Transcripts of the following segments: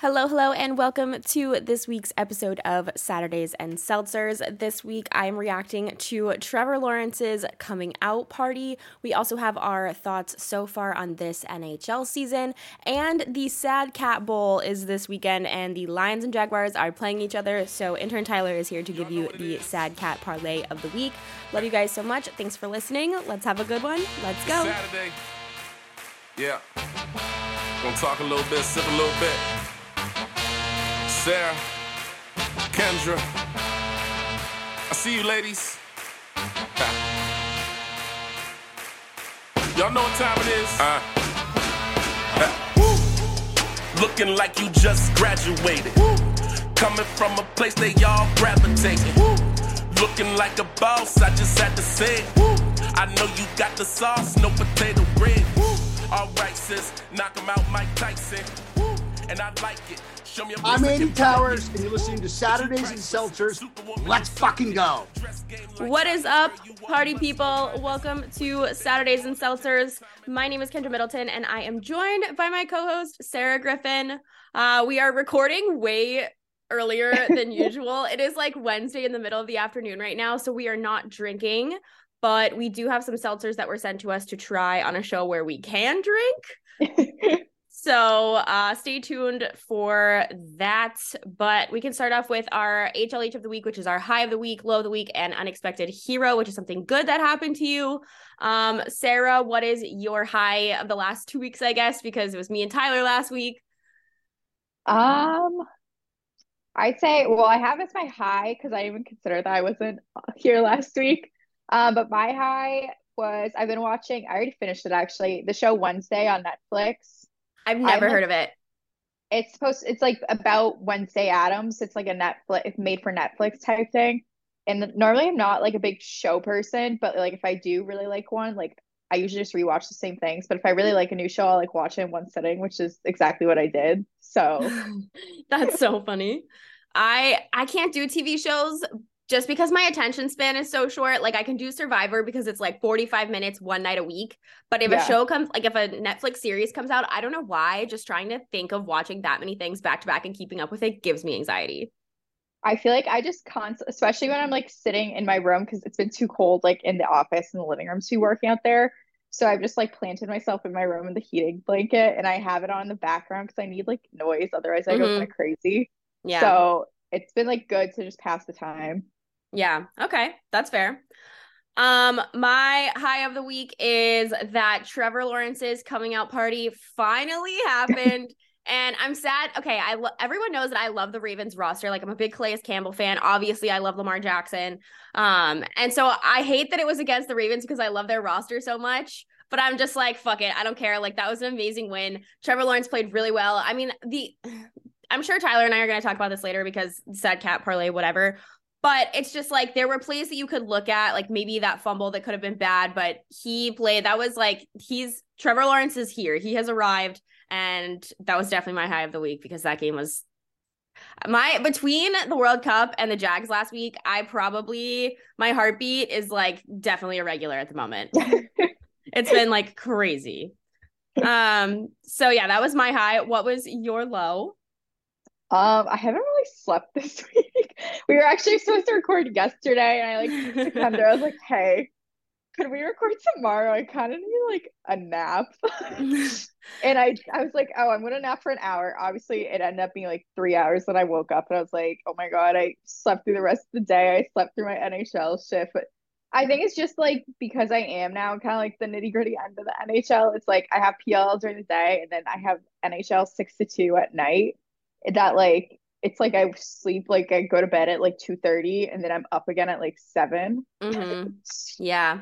Hello, hello, and welcome to this week's episode of Saturdays and Seltzers. This week I am reacting to Trevor Lawrence's coming out party. We also have our thoughts so far on this NHL season, and the Sad Cat Bowl is this weekend, and the Lions and Jaguars are playing each other. So, intern Tyler is here to give you the Sad Cat Parlay of the week. Love you guys so much. Thanks for listening. Let's have a good one. Let's go. Saturday. Yeah. Gonna talk a little bit, sip a little bit. Sarah, Kendra, I see you ladies. Y'all know what time it is? Uh. Looking like you just graduated. Woo. Coming from a place they all gravitating. Woo. Looking like a boss, I just had to say it. Woo. I know you got the sauce, no potato bread. Woo. All right, sis, knock him out, Mike Tyson. Woo. And I like it. Show me a I'm Andy Towers, and you're listening to Saturdays and Seltzers. Let's fucking go. What is up, party people? Welcome to Saturdays and Seltzers. My name is Kendra Middleton, and I am joined by my co host, Sarah Griffin. Uh, we are recording way earlier than usual. It is like Wednesday in the middle of the afternoon right now, so we are not drinking, but we do have some seltzers that were sent to us to try on a show where we can drink. So uh, stay tuned for that. But we can start off with our HLH of the week, which is our high of the week, low of the week, and unexpected hero, which is something good that happened to you. Um, Sarah, what is your high of the last two weeks, I guess, because it was me and Tyler last week. Um, I'd say, well, I have as my high because I even consider that I wasn't here last week. Um, but my high was I've been watching, I already finished it actually, the show Wednesday on Netflix. I've never I'm heard of it. It's supposed it's like about Wednesday Addams. It's like a Netflix made for Netflix type thing. And normally I'm not like a big show person, but like if I do really like one, like I usually just rewatch the same things. But if I really like a new show, I'll like watch it in one sitting, which is exactly what I did. So That's so funny. I I can't do TV shows just because my attention span is so short. Like I can do Survivor because it's like 45 minutes one night a week. But if Yeah. a show comes like if a Netflix series comes out, I don't know why, just trying to think of watching that many things back to back and keeping up with it gives me anxiety. I feel like I just constantly, especially when I'm like sitting in my room because it's been too cold, like in the office and the living room to be working out there. So I've just like planted myself in my room in the heating blanket and I have it on in the background because I need like noise. Otherwise, I go Mhm. kind of crazy. Yeah. So it's been like good to just pass the time. Yeah. Okay. That's fair. Um, my high of the week is that Trevor Lawrence's coming out party finally happened. And I'm sad. Okay, I lo- everyone knows that I love the Ravens roster. Like I'm a big Calais Campbell fan. Obviously, I love Lamar Jackson. Um, and so I hate that it was against the Ravens because I love their roster so much. But I'm just like, fuck it. I don't care. Like that was an amazing win. Trevor Lawrence played really well. I mean, the I'm sure Tyler and I are going to talk about this later because sad cat parlay, whatever. But it's just like there were plays that you could look at, like maybe that fumble that could have been bad, but he played. That was like he's Trevor Lawrence is here. He has arrived, and that was definitely my high of the week because that game was my between the World Cup and the Jags last week. I probably my heartbeat is like definitely irregular at the moment. it's been like crazy. Um. So yeah, that was my high. What was your low? Um, I haven't really slept this week. We were actually supposed to record yesterday, and I like texted Kendra. I was like, "Hey, could we record tomorrow? I kind of need like a nap." And I I was like, "Oh, I'm gonna nap for an hour." Obviously, it ended up being like three hours. Then I woke up and I was like, "Oh my God, I slept through the rest of the day. I slept through my NHL shift." But I think it's just like because I am now kind of like the nitty gritty end of the NHL. It's like I have PL during the day, and then I have NHL six to two at night. That like it's like I sleep like I go to bed at like two thirty, and then I'm up again at like 7 Mhm. Yeah.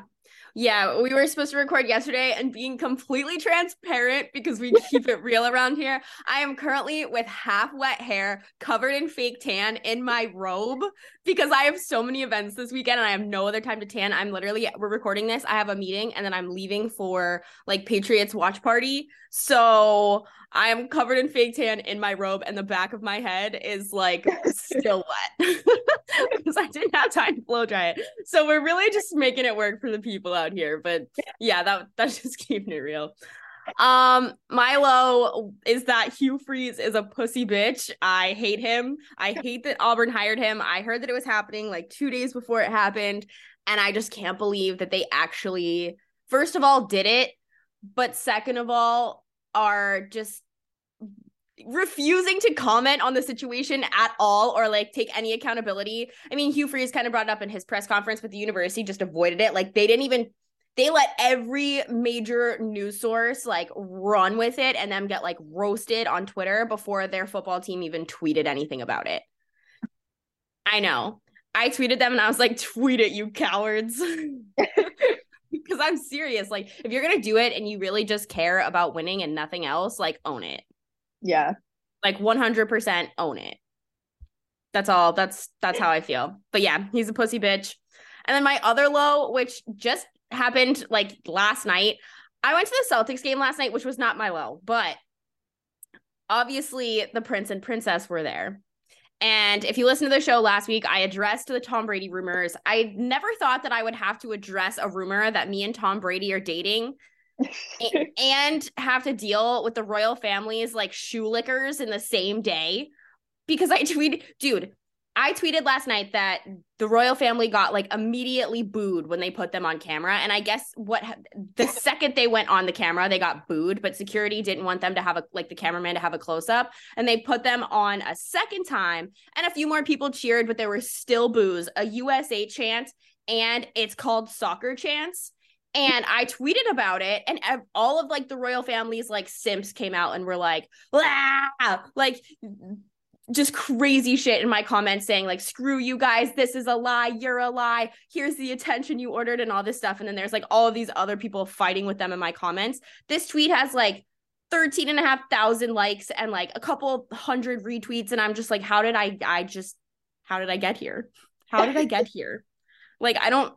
Yeah, we were supposed to record yesterday and being completely transparent because we keep it real around here. I am currently with half wet hair, covered in fake tan in my robe because I have so many events this weekend and I have no other time to tan. I'm literally we're recording this. I have a meeting and then I'm leaving for like Patriots watch party. So I am covered in fake tan in my robe, and the back of my head is like still wet because I didn't have time to blow dry it. So we're really just making it work for the people out here. But yeah, that that's just keeping it real. Um, Milo is that Hugh Freeze is a pussy bitch. I hate him. I hate that Auburn hired him. I heard that it was happening like two days before it happened, and I just can't believe that they actually, first of all, did it, but second of all, are just refusing to comment on the situation at all or like take any accountability. I mean, Hugh Freeze kind of brought it up in his press conference, but the university just avoided it. Like they didn't even they let every major news source like run with it and then get like roasted on Twitter before their football team even tweeted anything about it. I know. I tweeted them and I was like, tweet it, you cowards. Because I'm serious. Like, if you're going to do it and you really just care about winning and nothing else, like, own it. Yeah. Like, 100% own it. That's all. That's that's how I feel. But yeah, he's a pussy bitch. And then my other low, which just happened like last night. I went to the Celtics game last night, which was not my low, but obviously the prince and princess were there. And if you listen to the show last week, I addressed the Tom Brady rumors. I never thought that I would have to address a rumor that me and Tom Brady are dating and have to deal with the royal family's like shoe lickers in the same day because I tweeted, dude, I tweeted last night that the royal family got like immediately booed when they put them on camera. And I guess what the second they went on the camera, they got booed, but security didn't want them to have a like the cameraman to have a close up. And they put them on a second time. And a few more people cheered, but there were still boos, a USA chant, and it's called soccer chants. And I tweeted about it, and all of like the royal family's like simps came out and were like, like just crazy shit in my comments saying like screw you guys this is a lie you're a lie here's the attention you ordered and all this stuff. And then there's like all of these other people fighting with them in my comments. This tweet has like 13 and a half thousand likes and like a couple hundred retweets. And i'm just like how did i i just how did i get here? How did i get here? Like i don't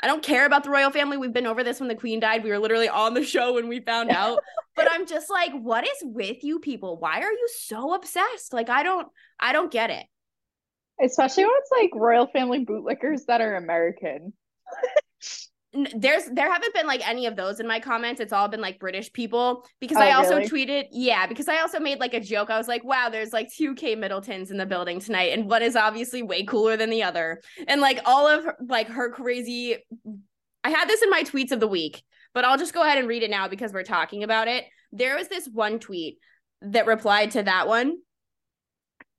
I don't care about the royal family. We've been over this when the queen died. We were literally on the show when we found out. but I'm just like, what is with you people? Why are you so obsessed? Like I don't I don't get it. Especially when it's like royal family bootlickers that are American. there's there haven't been like any of those in my comments. It's all been like british people because oh, i also really? tweeted yeah because i also made like a joke. I was like wow there's like two kate middletons in the building tonight and one is obviously way cooler than the other. And like all of her, like her crazy i had this in my tweets of the week but i'll just go ahead and read it now because we're talking about it. There was this one tweet that replied to that one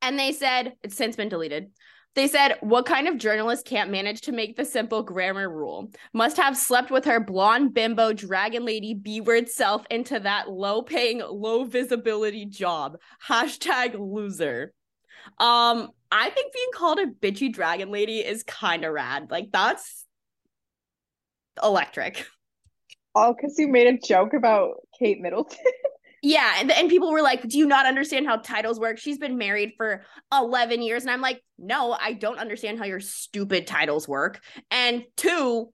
and they said it's since been deleted they said, What kind of journalist can't manage to make the simple grammar rule? Must have slept with her blonde bimbo dragon lady B word self into that low paying, low visibility job. Hashtag loser. Um, I think being called a bitchy dragon lady is kind of rad. Like, that's electric. All because you made a joke about Kate Middleton. Yeah, and, and people were like, "Do you not understand how titles work? She's been married for 11 years." And I'm like, "No, I don't understand how your stupid titles work." And two,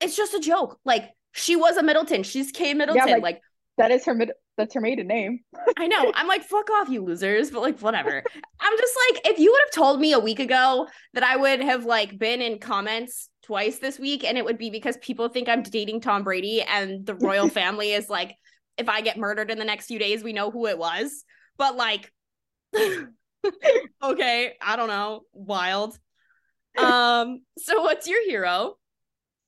it's just a joke. Like she was a Middleton. She's Kate Middleton. Yeah, like, like that is her mid that's her maiden name. I know. I'm like, fuck off, you losers. But like, whatever. I'm just like, if you would have told me a week ago that I would have like been in comments twice this week, and it would be because people think I'm dating Tom Brady and the royal family is like if I get murdered in the next few days, we know who it was. But like, okay, I don't know, wild. Um, so what's your hero?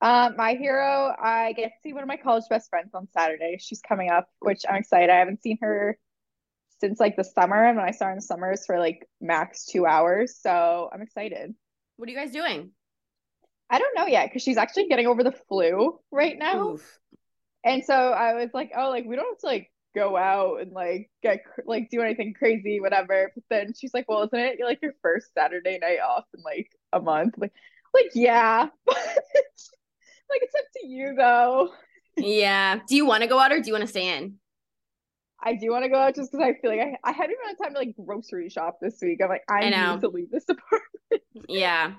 Um, my hero, I get to see one of my college best friends on Saturday. She's coming up, which I'm excited. I haven't seen her since like the summer, and when I saw her in the summers for like max two hours. So I'm excited. What are you guys doing? I don't know yet because she's actually getting over the flu right now. Oof. And so I was like, oh, like we don't have to like go out and like get like do anything crazy, whatever. But then she's like, well, isn't it like your first Saturday night off in like a month? Like, like yeah, like it's up to you though. Yeah. Do you want to go out or do you want to stay in? I do want to go out just because I feel like I, I hadn't even had time to like grocery shop this week. I'm like, I, I need to leave this apartment. yeah.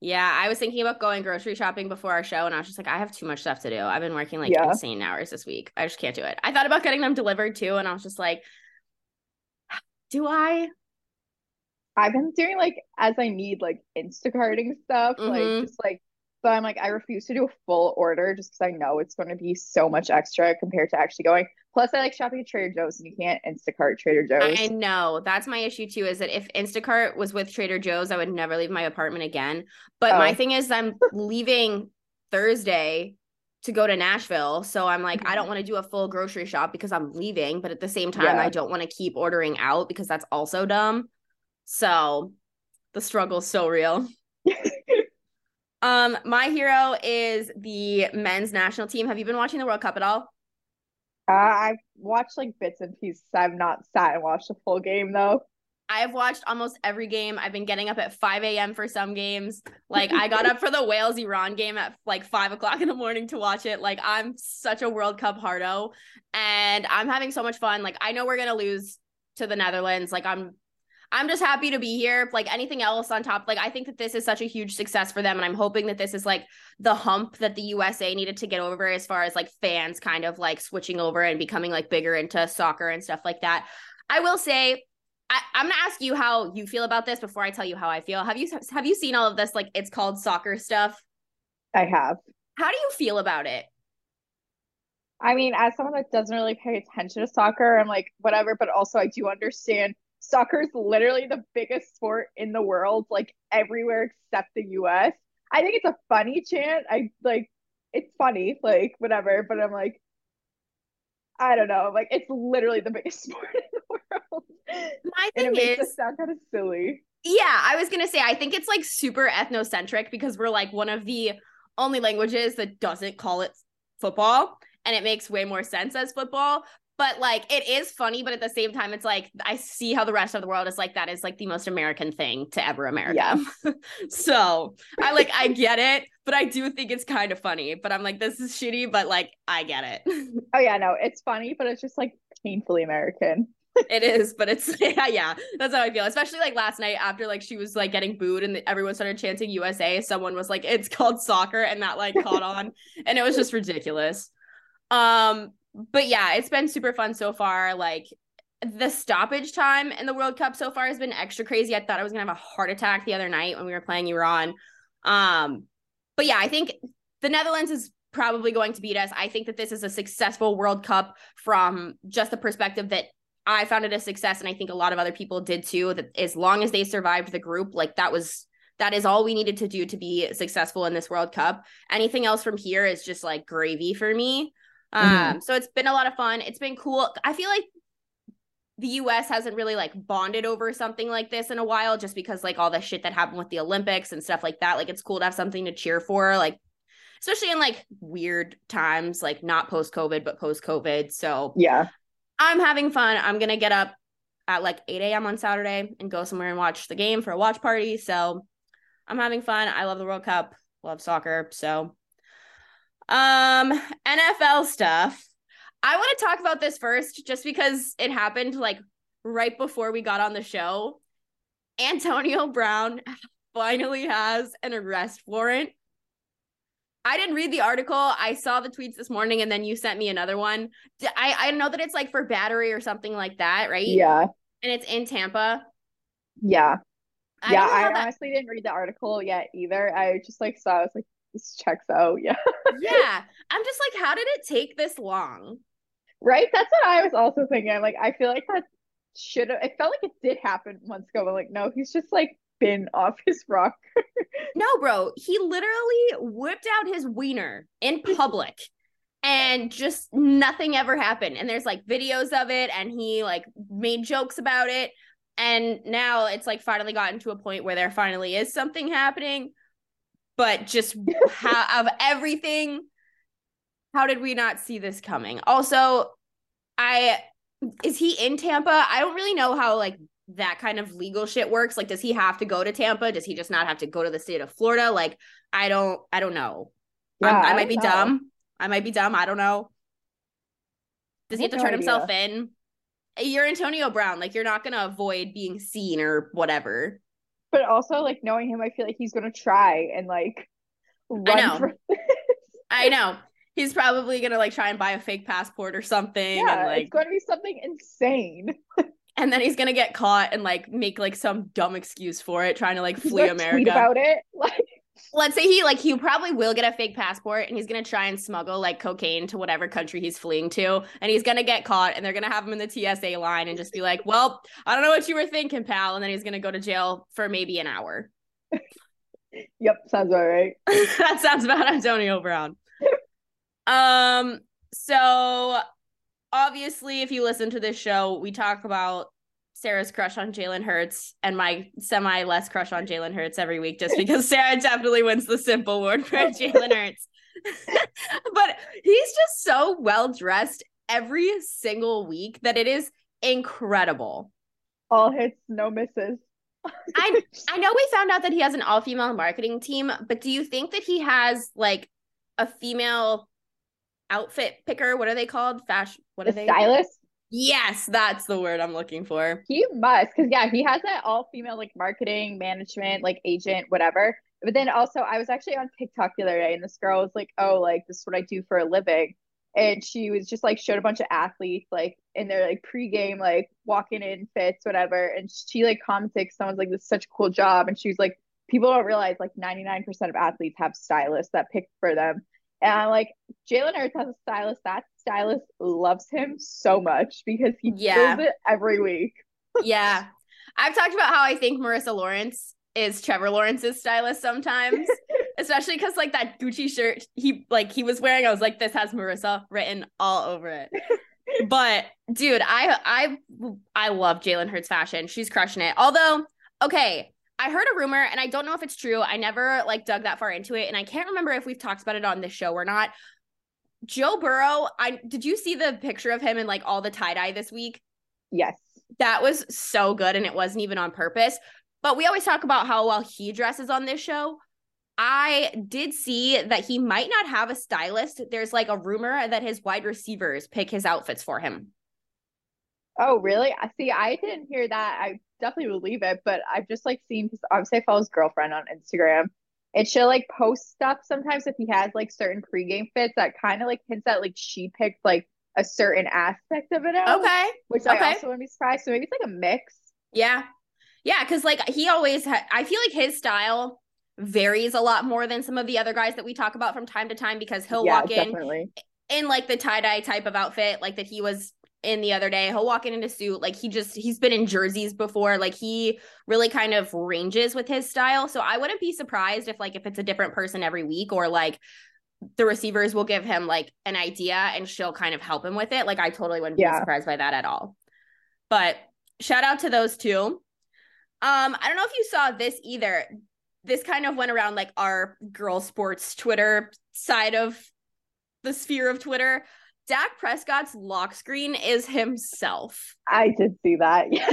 Yeah, I was thinking about going grocery shopping before our show, and I was just like, I have too much stuff to do. I've been working like yeah. insane hours this week. I just can't do it. I thought about getting them delivered too, and I was just like, do I? I've been doing like as I need, like Instacarting stuff, mm-hmm. like just like but I'm like, I refuse to do a full order just because I know it's going to be so much extra compared to actually going. Plus, I like shopping at Trader Joe's, and you can't Instacart Trader Joe's. I know that's my issue too. Is that if Instacart was with Trader Joe's, I would never leave my apartment again. But Oh. my thing is, I'm leaving Thursday to go to Nashville, so I'm like, I don't want to do a full grocery shop because I'm leaving. But at the same time, Yeah. I don't want to keep ordering out because that's also dumb. So the struggle's so real. um, my hero is the men's national team. Have you been watching the World Cup at all? Uh, I've watched like bits and pieces. I've not sat and watched the full game though. I have watched almost every game. I've been getting up at 5 a.m. for some games. Like I got up for the Wales Iran game at like five o'clock in the morning to watch it. Like I'm such a World Cup hardo and I'm having so much fun. Like I know we're gonna lose to the Netherlands. Like I'm I'm just happy to be here. Like anything else on top, like I think that this is such a huge success for them. And I'm hoping that this is like the hump that the USA needed to get over as far as like fans kind of like switching over and becoming like bigger into soccer and stuff like that. I will say I, I'm gonna ask you how you feel about this before I tell you how I feel. Have you have you seen all of this? Like it's called soccer stuff. I have. How do you feel about it? I mean, as someone that doesn't really pay attention to soccer, I'm like, whatever, but also I do understand soccer is literally the biggest sport in the world, like everywhere except the US. I think it's a funny chant. I like it's funny, like whatever, but I'm like, I don't know. Like it's literally the biggest sport in the world. My And thing it makes is, us sound kind of silly. yeah, I was gonna say I think it's like super ethnocentric because we're like one of the only languages that doesn't call it football, and it makes way more sense as football. But like it is funny, but at the same time, it's like I see how the rest of the world is like that is like the most American thing to ever America. Yeah. so I like I get it, but I do think it's kind of funny. But I'm like, this is shitty, but like I get it. Oh yeah, no, it's funny, but it's just like painfully American. it is, but it's yeah, yeah, that's how I feel. Especially like last night after like she was like getting booed and everyone started chanting USA. Someone was like, "It's called soccer," and that like caught on, and it was just ridiculous. Um, but yeah, it's been super fun so far. Like the stoppage time in the World Cup so far has been extra crazy. I thought I was gonna have a heart attack the other night when we were playing Iran. Um, but yeah, I think the Netherlands is probably going to beat us. I think that this is a successful World Cup from just the perspective that I found it a success, and I think a lot of other people did too. That as long as they survived the group, like that was that is all we needed to do to be successful in this World Cup. Anything else from here is just like gravy for me. Mhm. Um, so it's been a lot of fun. It's been cool. I feel like the US hasn't really like bonded over something like this in a while just because like all the shit that happened with the Olympics and stuff like that. Like it's cool to have something to cheer for, like especially in like weird times, like not post COVID, but post COVID. So Yeah. I'm having fun. I'm gonna get up at like 8 a.m. on Saturday and go somewhere and watch the game for a watch party. So I'm having fun. I love the World Cup, love soccer. So um NFL stuff. I want to talk about this first just because it happened like right before we got on the show. Antonio Brown finally has an arrest warrant. I didn't read the article. I saw the tweets this morning and then you sent me another one. I, I know that it's like for battery or something like that, right? Yeah. And it's in Tampa. Yeah. I yeah, I that- honestly didn't read the article yet either. I just like saw I was like, checks out. Yeah. yeah. I'm just like, how did it take this long? Right? That's what I was also thinking. I'm like, I feel like that should have it felt like it did happen months ago, but like, no, he's just like been off his rock. No, bro. He literally whipped out his wiener in public and just nothing ever happened. And there's like videos of it and he like made jokes about it. And now it's like finally gotten to a point where there finally is something happening. But just how of everything, how did we not see this coming? Also, I is he in Tampa? I don't really know how like that kind of legal shit works. Like, does he have to go to Tampa? Does he just not have to go to the state of Florida? Like, I don't, I don't know. Yeah, I I might be know. dumb. I might be dumb. I don't know. Does he have to no turn himself in? You're Antonio Brown. Like, you're not gonna avoid being seen or whatever. But also like knowing him, I feel like he's gonna try and like run know. from I know. He's probably gonna like try and buy a fake passport or something, Yeah, and like, it's gonna be something insane. and then he's gonna get caught and like make like some dumb excuse for it, trying to like He's flee America. about it. Like let's say he like he probably will get a fake passport and he's gonna try and smuggle like cocaine to whatever country he's fleeing to and he's gonna get caught and they're gonna have him in the TSA line and just be like, Well, I don't know what you were thinking, pal, and then he's gonna go to jail for maybe an hour. Yep, sounds about right. that sounds about Antonio Brown. um, so obviously if you listen to this show, we talk about Sarah's crush on Jalen Hurts and my semi less crush on Jalen Hurts every week just because Sarah definitely wins the simple award for Jalen Hurts. but he's just so well dressed every single week that it is incredible. All hits, no misses. I I know we found out that he has an all female marketing team, but do you think that he has like a female outfit picker? What are they called? Fashion? What are the they? stylist. Yes, that's the word I'm looking for. He must, because yeah, he has that all female like marketing, management, like agent, whatever. But then also, I was actually on TikTok the other day, and this girl was like, "Oh, like this is what I do for a living," and she was just like showed a bunch of athletes like in their like pregame, like walking in fits, whatever, and she like commented, "Someone's like, this is such a cool job," and she was like, "People don't realize like 99% of athletes have stylists that pick for them." And I'm like, Jalen Hurts has a stylist. That stylist loves him so much because he Yeah. does it every week. yeah. I've talked about how I think Marissa Lawrence is Trevor Lawrence's stylist sometimes, especially because like that Gucci shirt he like he was wearing, I was like, this has Marissa written all over it. but dude, I I I love Jalen Hurts fashion. She's crushing it. Although, okay, I heard a rumor, and I don't know if it's true. I never like dug that far into it, and I can't remember if we've talked about it on this show or not. Joe Burrow, I did you see the picture of him in like all the tie dye this week? Yes. that was so good and it wasn't even on purpose. But we always talk about how well he dresses on this show. I did see that he might not have a stylist. There's like a rumor that his wide receivers pick his outfits for him. Oh, really? I see. I didn't hear that. I definitely believe it, but I've just like seen because obviously I follow his girlfriend on Instagram, and she'll like post stuff sometimes if he has like certain pregame fits that kind of like hints at like she picked like a certain aspect of it out. Okay. Which I also wouldn't be surprised. So maybe it's like a mix. Yeah. Yeah. Cause like he always, ha- I feel like his style varies a lot more than some of the other guys that we talk about from time to time because he'll yeah, walk in definitely. in like the tie dye type of outfit, like that he was in the other day. He'll walk in in a suit. Like he just, he's been in jerseys before. Like he really kind of ranges with his style. So I wouldn't be surprised if, like, if it's a different person every week or like the receivers will give him like an idea and she'll kind of help him with it. Like I totally wouldn't be surprised by that at all. But shout out to those two. Um, I don't know if you saw this either. This kind of went around like our girl sports Twitter side of the sphere of Twitter. Dak Prescott's lock screen is himself. I did see that. Yeah.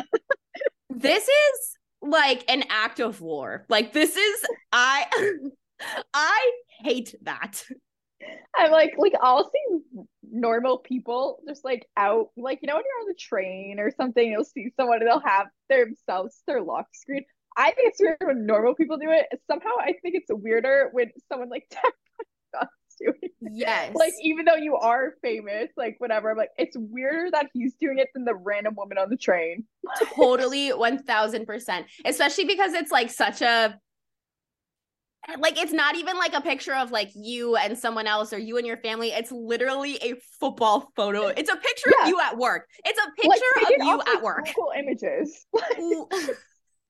This is like an act of war. Like this is I I hate that. I'm like, like I'll see normal people just like out, like you know when you're on the train or something, you'll see someone and they'll have themselves their lock screen. I think it's weird when normal people do it. Somehow I think it's weirder when someone like Dak doing it. Yes. Like even though you are famous, like whatever, I'm like it's weirder that he's doing it than the random woman on the train. totally 1000% especially because it's like such a like it's not even like a picture of like you and someone else or you and your family it's literally a football photo it's a picture Yeah. of you at work it's a picture it of you at work Google images.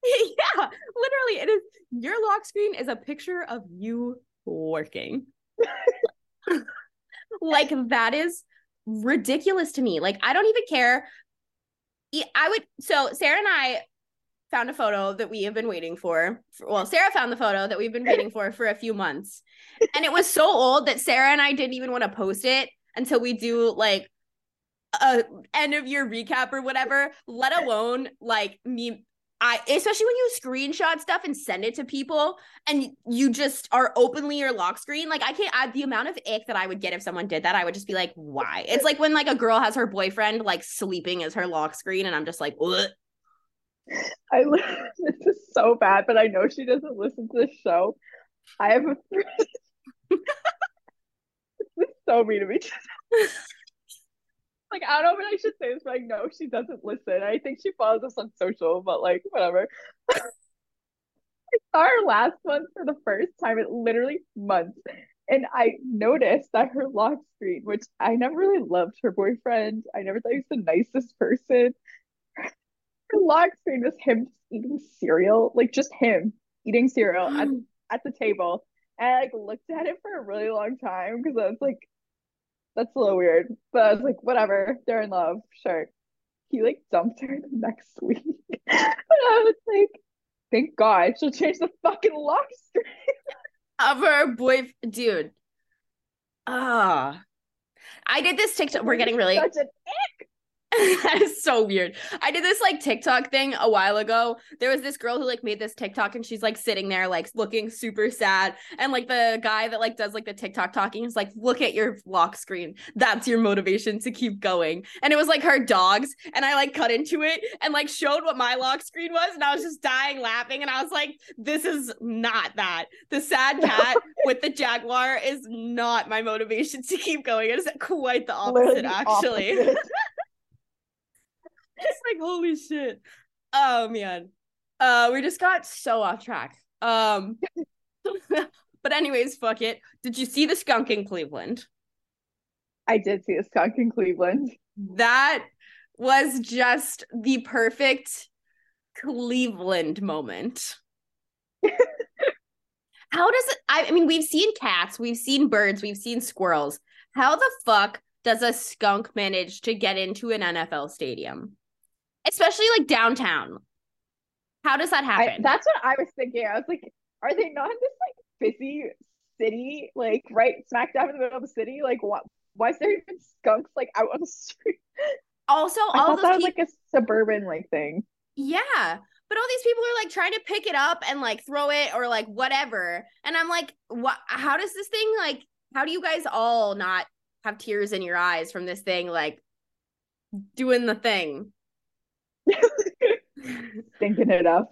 Yeah literally it is your lock screen is a picture of you working like that is ridiculous to me. Like i don't even care. I would so sarah and i found a photo that we have been waiting for for- well sarah found the photo that we've been waiting for for a few months. And it was so old that sarah and i didn't even want to post it until we do like a end of year recap or whatever let alone like me I especially when you screenshot stuff and send it to people and you just are openly your lock screen. Like I can't add the amount of ick that I would get if someone did that. I would just be like, why? It's like when like a girl has her boyfriend like sleeping as her lock screen, and I'm just like, Ugh. I this is so bad, but I know she doesn't listen to the show. I have a friend. this is so mean of me. like I don't know if I should say this, but I know she doesn't listen. I think she follows us on social, but like whatever. I saw her last month for the first time in literally months. And I noticed that her lock screen, which I never really loved her boyfriend. I never thought he was the nicest person. Her lock screen was him eating cereal, like just him eating cereal at, at the table. And I like looked at it for a really long time because I was like, that's a little weird. But I was like, whatever, they're in love, sure. He like dumped her the next week. and I was like, thank God she'll change the fucking lock screen. of her boy dude. Ah. I did this TikTok. We're getting really Such an that is so weird. I did this like TikTok thing a while ago. There was this girl who like made this TikTok and she's like sitting there like looking super sad. And like the guy that like does like the TikTok talking is like, look at your lock screen. That's your motivation to keep going. And it was like her dogs. And I like cut into it and like showed what my lock screen was. And I was just dying laughing. And I was like, this is not that. The sad cat with the jaguar is not my motivation to keep going. It is quite the opposite, the actually. opposite. it's like holy shit. Oh man. Uh we just got so off track. Um but anyways fuck it. Did you see the skunk in cleveland? I did see a skunk in Cleveland. that was just the perfect cleveland moment. How does it I, I mean we've seen cats we've seen birds we've seen squirrels. How the fuck does a skunk manage to get into an nfl stadium especially like downtown how does that I, happen that's what I was thinking. I was like, are they not in this like busy city, like right smack dab in the middle of the city? Like, what? Why is there even skunks like out on the street? also I all those that was people like a suburban like thing. yeah but all these people are like trying to pick it up and like throw it or like whatever and i'm like what how does this thing like how do you guys all not have tears in your eyes from this thing like doing the thing Thinking it up.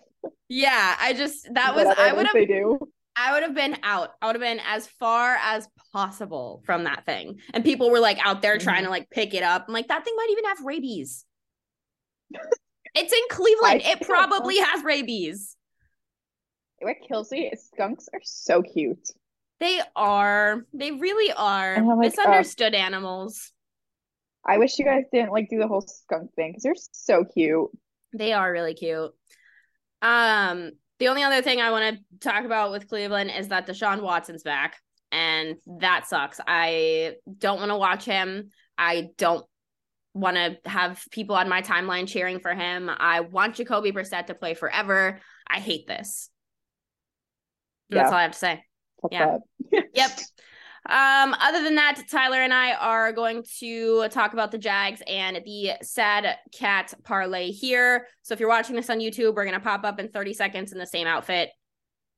yeah i just that was Whatever i would have They do. I would have been out. I would have been as far as possible from that thing. And people were like out there trying to like pick it up. I'm like, that thing might even have rabies. it's in Cleveland. I It probably has rabies. What kills me is skunks are so cute. They are. They really are. I'm uh, Misunderstood animals. I wish you guys didn't like do the whole skunk thing because they're so cute. They are really cute. Um, the only other thing I want to talk about with Cleveland is that Deshaun Watson's back, and that sucks. I don't want to watch him. I don't want to have people on my timeline cheering for him. I want Jacoby Brissett to play forever. I hate this. That's all I have to say. Fuck Yeah. Yep. Um, other than that, Tyler and I are going to talk about the Jags and the sad cat parlay here. So if you're watching this on YouTube, we're gonna pop up in 30 seconds in the same outfit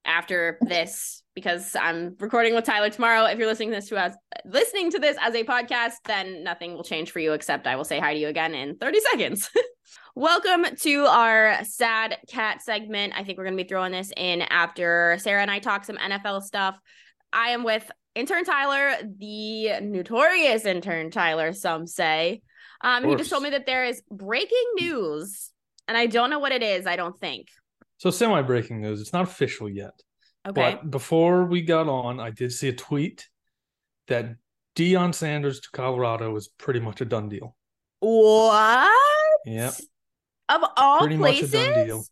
after this because I'm recording with Tyler tomorrow. If you're listening to this to us listening to this as a podcast, then nothing will change for you except I will say hi to you again in 30 seconds. Welcome to our sad cat segment. I think we're going to be throwing this in after Sarah and I talk some NFL stuff. I am with intern Tyler, the notorious intern Tyler, some say. Um, he just told me that there is breaking news, and I don't know what it is. I don't think. So semi breaking news. It's not official yet. Okay. But before we got on, I did see a tweet that Deion Sanders to Colorado is pretty much a done deal. What? Yep. Of all Pretty much a places?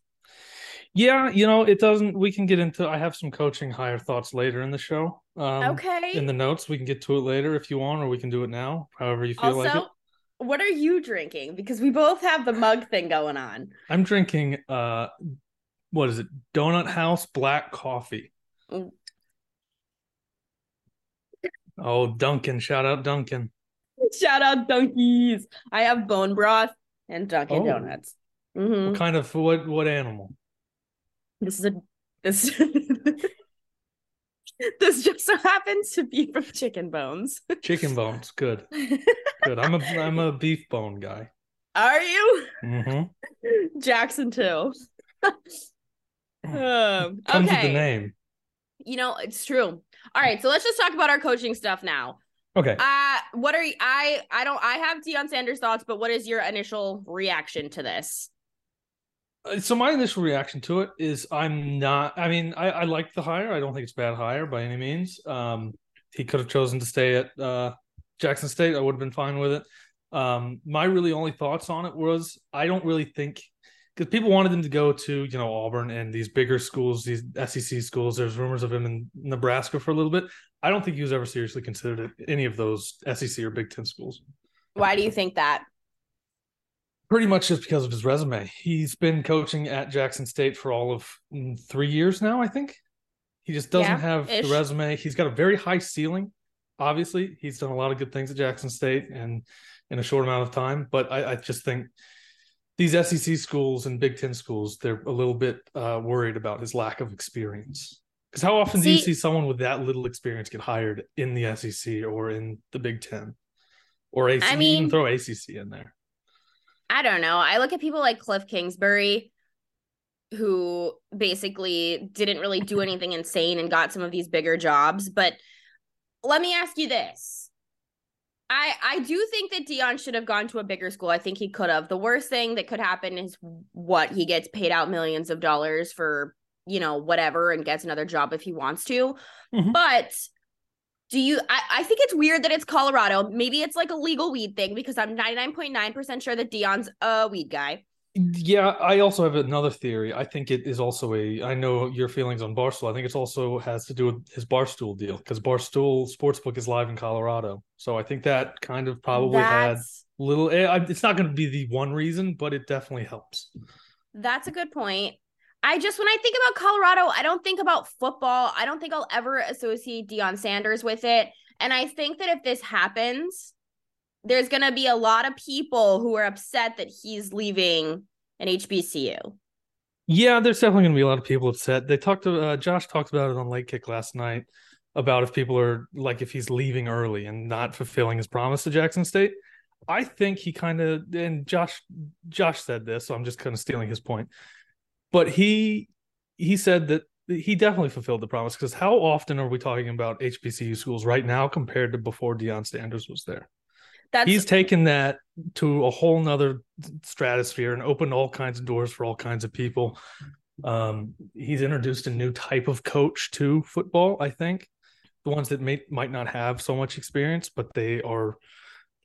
Yeah, you know, it doesn't we can get into I have some coaching hire thoughts later in the show. Um Okay. in the notes. We can get to it later if you want, or we can do it now, however you feel also, like it. what are you drinking? Because we both have the mug thing going on. I'm drinking uh what is it? Donut House black coffee. Mm. Oh, Dunkin', shout out Dunkin'. Shout out Dunkies. I have bone broth and Dunkin' Oh. Donuts. hmm What kind of what what animal? This is a this. this just so happens to be from Chicken Bones. Chicken bones. Good. Good. I'm a I'm a beef bone guy. Are you Mm-hmm. Jackson too? um, Comes with the okay, name. you know it's true. All right, so let's just talk about our coaching stuff now. Okay. Uh what are you? I I don't. I have Deion Sanders thoughts, but what is your initial reaction to this? Uh, So my initial reaction to it is I'm not. I mean, I, I like the hire. I don't think it's bad hire by any means. Um, he could have chosen to stay at uh, Jackson State. I would have been fine with it. Um, my really only thoughts on it was I don't really think because people wanted him to go to you know Auburn and these bigger schools, these SEC schools. There's rumors of him in Nebraska for a little bit. I don't think he was ever seriously considered at any of those SEC or Big Ten schools. Why do you think that? Pretty much just because of his resume. He's been coaching at Jackson State for all of mm, three years now, I think. He just doesn't Yeah, have ish. the resume. He's got a very high ceiling. Obviously, he's done a lot of good things at Jackson State and in a short amount of time. But I, I just think these SEC schools and Big Ten schools, they're a little bit uh, worried about his lack of experience. Because how often do you See- see someone with that little experience get hired in the SEC or in the Big Ten? Or AC, I mean- even throw ACC in there. I don't know. I look at people like Cliff Kingsbury, who basically didn't really do anything insane and got some of these bigger jobs. But let me ask you this. I I do think that Deion should have gone to a bigger school. I think he could have. The worst thing that could happen is what he gets paid out millions of dollars for, you know, whatever and gets another job if he wants to. Mhm. But do you I, I think it's weird that it's Colorado. Maybe it's like a legal weed thing because I'm 99.9% sure that Deion's a weed guy. Yeah, I also have another theory. I think it is also a. I know your feelings on Barstool. I think it also has to do with his Barstool deal because Barstool Sportsbook is live in Colorado. So I think that kind of probably had little. eh, It's not going to be the one reason, but it definitely helps. that's a good point. I just when I think about Colorado, I don't think about football. I don't think I'll ever associate Deion Sanders with it. And I think that if this happens, there's gonna be a lot of people who are upset that he's leaving an HBCU. Yeah, there's definitely going to be a lot of people upset. They talked to uh, Josh talked about it on Late Kick last night about if people are like if he's leaving early and not fulfilling his promise to Jackson State. I think he kind of and Josh Josh said this, so I'm just kind of stealing his point. But he he said that he definitely fulfilled the promise because how often are we talking about HBCU schools right now compared to before Deion Sanders was there? That's he's taken that to a whole nother stratosphere and opened all kinds of doors for all kinds of people. Um, he's introduced a new type of coach to football, I think. The ones that may might not have so much experience, but they are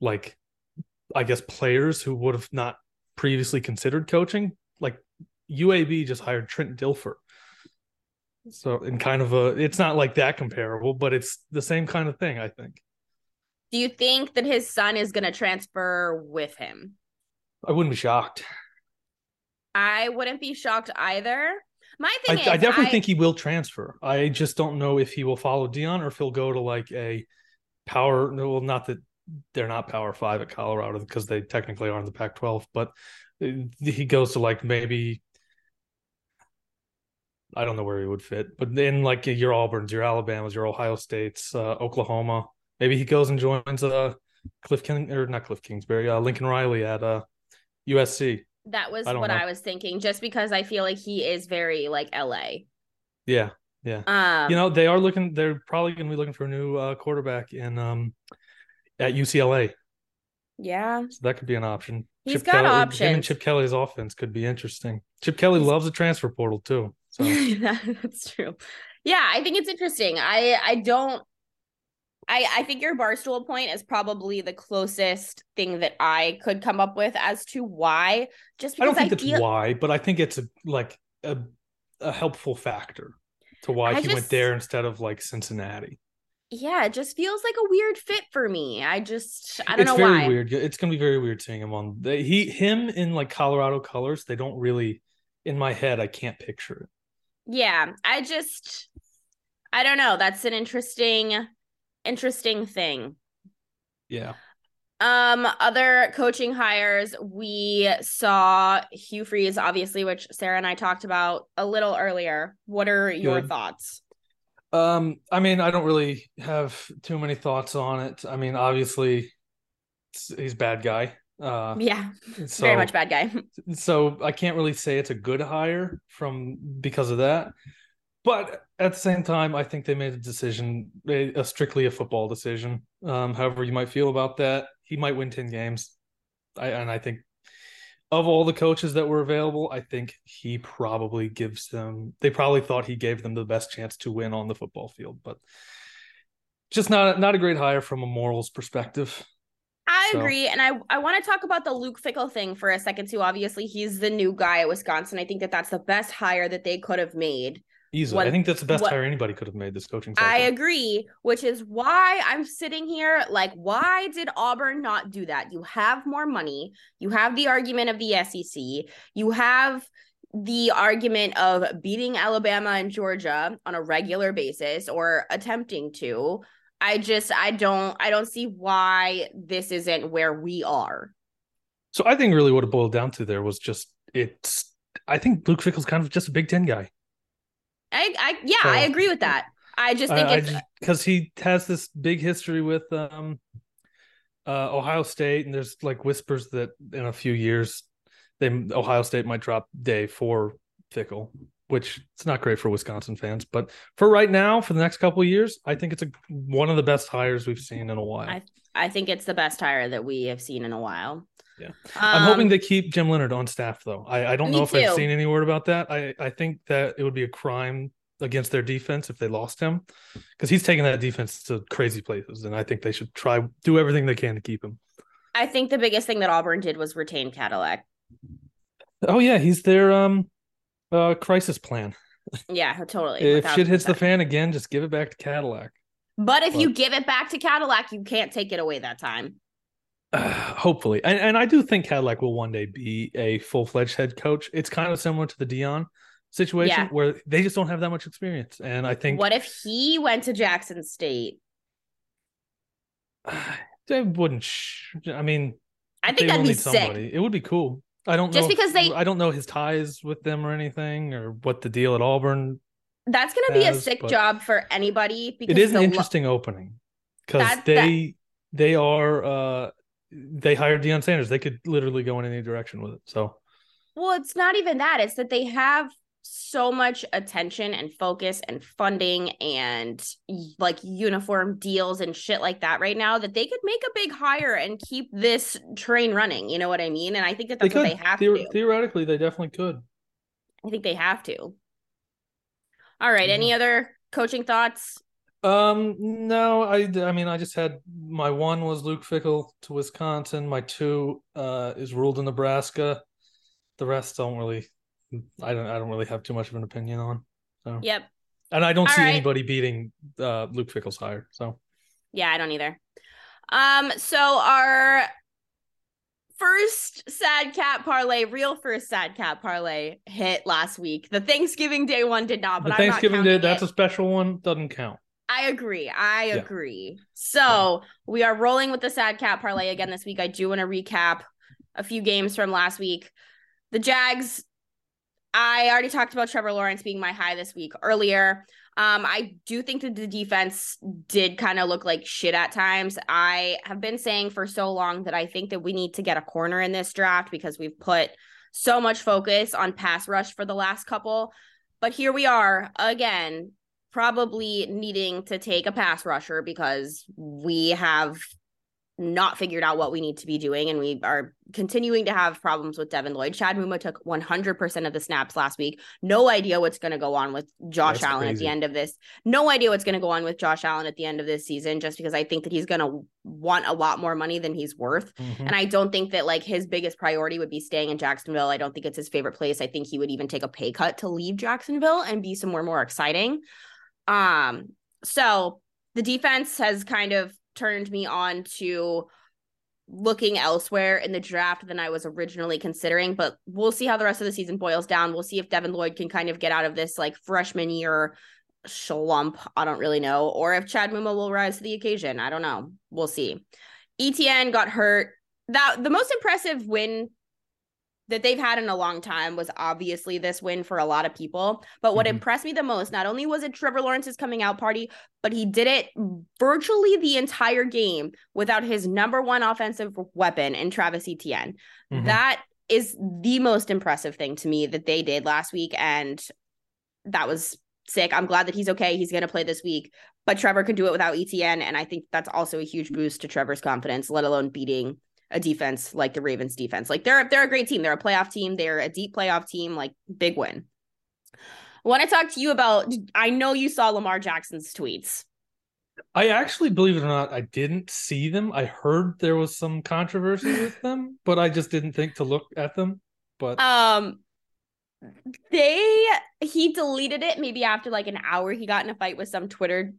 like I guess players who would have not previously considered coaching. Like UAB just hired Trent Dilfer. So in kind of a it's not like that comparable, but it's the same kind of thing, I think. do you think that his son is gonna transfer with him? I wouldn't be shocked. I wouldn't be shocked either. My I, thing is I definitely I- think he will transfer. I just don't know if he will follow Deion or if he'll go to like a power. Well, not that they're not Power Five at Colorado because they technically are in the Pac-12, but uh, he goes to like maybe I don't know where he would fit, but then like your Auburn's, your Alabamas, your Ohio States, uh, Oklahoma. Maybe he goes and joins uh Cliff King or not Cliff Kingsbury, uh, Lincoln Riley at uh USC. that was I what know. I was thinking, just because I feel like he is very like LA. Yeah, yeah. Um you know they are looking they're probably going to be looking for a new uh, quarterback in um at UCLA yeah. so that could be an option He's got Kelly, him and. Chip Kelly's offense could be interesting Chip Kelly loves the transfer portal too so That's true. Yeah, I think it's interesting. I I don't I I think your barstool point is probably the closest thing that I could come up with as to why. Just because I don't think that's feel why but I think it's a like a, a helpful factor to why I he went there instead of like Cincinnati yeah, it just feels like a weird fit for me. I just I don't it's know very why. weird it's going to be very weird seeing him on they, he him in like Colorado colors they don't really in my head I can't picture it Yeah, I just I don't know. That's an interesting interesting thing. yeah Um, other coaching hires, we saw Hugh Freeze, obviously, which Sarah and I talked about a little earlier. What are your Good. thoughts? Um, I mean, I don't really have too many thoughts on it. I mean, obviously, he's a bad guy. Uh, Yeah, so, very much bad guy. So I can't really say it's a good hire from because of that. But at the same time, I think they made a decision, a, a strictly a football decision. Um, however you might feel about that, he might win ten games. I and I think of all the coaches that were available, I think he probably gives them. They probably thought he gave them the best chance to win on the football field, but just not not a great hire from a morals perspective. I So- agree. And I, I want to talk about the Luke Fickell thing for a second, too. Obviously, he's the new guy at Wisconsin. I think that that's the best hire that they could have made. Easily, What- I think that's the best what- hire anybody could have made this coaching cycle. I agree, which is why I'm sitting here like, why did Auburn not do that? You have more money. You have the argument of the SEC. You have the argument of beating Alabama and Georgia on a regular basis or attempting to. I just I don't I don't see why this isn't where we are. So I think really what it boiled down to there was just it's. I think Luke Fickell's kind of just a Big Ten guy. I I yeah, I agree with that. I just think it's because he has this big history with um, uh, Ohio State, and there's like whispers that in a few years, they Ohio State might drop day for Fickell, which it's not great for Wisconsin fans. But for right now, for the next couple of years, I think it's a one of the best hires we've seen in a while. I- I think it's the best hire that we have seen in a while. Yeah. I'm hoping Um, they keep Jim Leonhard on staff, though. I, I don't know if I've seen any word about that. I, I think that it would be a crime against their defense if they lost him because he's taking that defense to crazy places. And I think they should try do everything they can to keep him. I think the biggest thing that Auburn did was retain Cadillac. Oh, yeah. He's their um uh crisis plan. Yeah, totally. If 1000%. shit hits the fan again, just give it back to Cadillac. But if you give it back to Cadillac, you can't take it away that time. Uh, hopefully. And, and I do think Cadillac will one day be a full fledged head coach. It's kind of similar to the Deion situation Yeah. where they just don't have that much experience. And I think What if he went to Jackson State? they wouldn't. Sh- I mean, I think they that'd will be need sick. somebody. It would be cool. I don't Just know because they- I don't know his ties with them or anything or what the deal at Auburn. That's gonna be a sick job for anybody because It is an the lo- interesting opening because That- they they are uh they hired Deion Sanders. They could literally go in any direction with it. So Well, it's not even that. It's that they have so much attention and focus and funding and like uniform deals and shit like that right now that they could make a big hire and keep this train running. You know what I mean? And I think that they that's what could they have Theor- to. theoretically they definitely could. I think they have to. All right. Any other coaching thoughts? Um, no, I, I mean, I just had my one was Luke Fickell to Wisconsin. My two uh is ruled in Nebraska. The rest don't really, I don't, I don't really have too much of an opinion on. So, Yep. and I don't All see right. anybody beating uh Luke Fickell's hire. So, Yeah, I don't either. Um, so our first sad cat parlay, real first sad cat parlay hit last week. The Thanksgiving Day one did not, but the Thanksgiving Day, that's it. a special one. Doesn't count. I agree. I Yeah. agree. So we are rolling with the sad cat parlay again this week. I do want to recap a few games from last week. The Jags. I already talked about Trevor Lawrence being my high this week earlier. Um, I do think that the defense did kind of look like shit at times. I have been saying for so long that I think that we need to get a corner in this draft because we've put so much focus on pass rush for the last couple. But here we are again, probably needing to take a pass rusher because we have not figured out what we need to be doing and we are continuing to have problems with Devin Lloyd. Chad Muma took 100% of the snaps last week. No idea what's going to go on with Josh That's Allen at the end of this. No idea what's going to go on with Josh Allen at the end of this season just because I think that he's going to want a lot more money than he's worth. Mhm. And I don't think that like his biggest priority would be staying in Jacksonville. I don't think it's his favorite place. I think he would even take a pay cut to leave Jacksonville and be somewhere more exciting. Um, so the defense has kind of turned me on to looking elsewhere in the draft than I was originally considering, but we'll see how the rest of the season boils down. We'll see if Devin Lloyd can kind of get out of this like freshman year slump. I don't really know. Or if Chad Muma will rise to the occasion. I don't know. We'll see. Etienne got hurt. That the most impressive win that they've had in a long time was obviously this win for a lot of people. But what Mhm. impressed me the most, not only was it Trevor Lawrence's coming out party, but he did it virtually the entire game without his number one offensive weapon in Travis Etienne. Mhm. That is the most impressive thing to me that they did last week. And that was sick. I'm glad that he's okay. He's going to play this week. But Trevor could do it without Etienne. And I think that's also a huge boost to Trevor's confidence, let alone beating a defense like the Ravens defense. Like they're they're a great team. They're a playoff team. They're a deep playoff team. Like big win. I want to talk to you about. I know you saw Lamar Jackson's tweets. I actually, believe it or not, I didn't see them. I heard there was some controversy with them, but I just didn't think to look at them. But um, they he deleted it maybe after like an hour. He got in a fight with some Twitter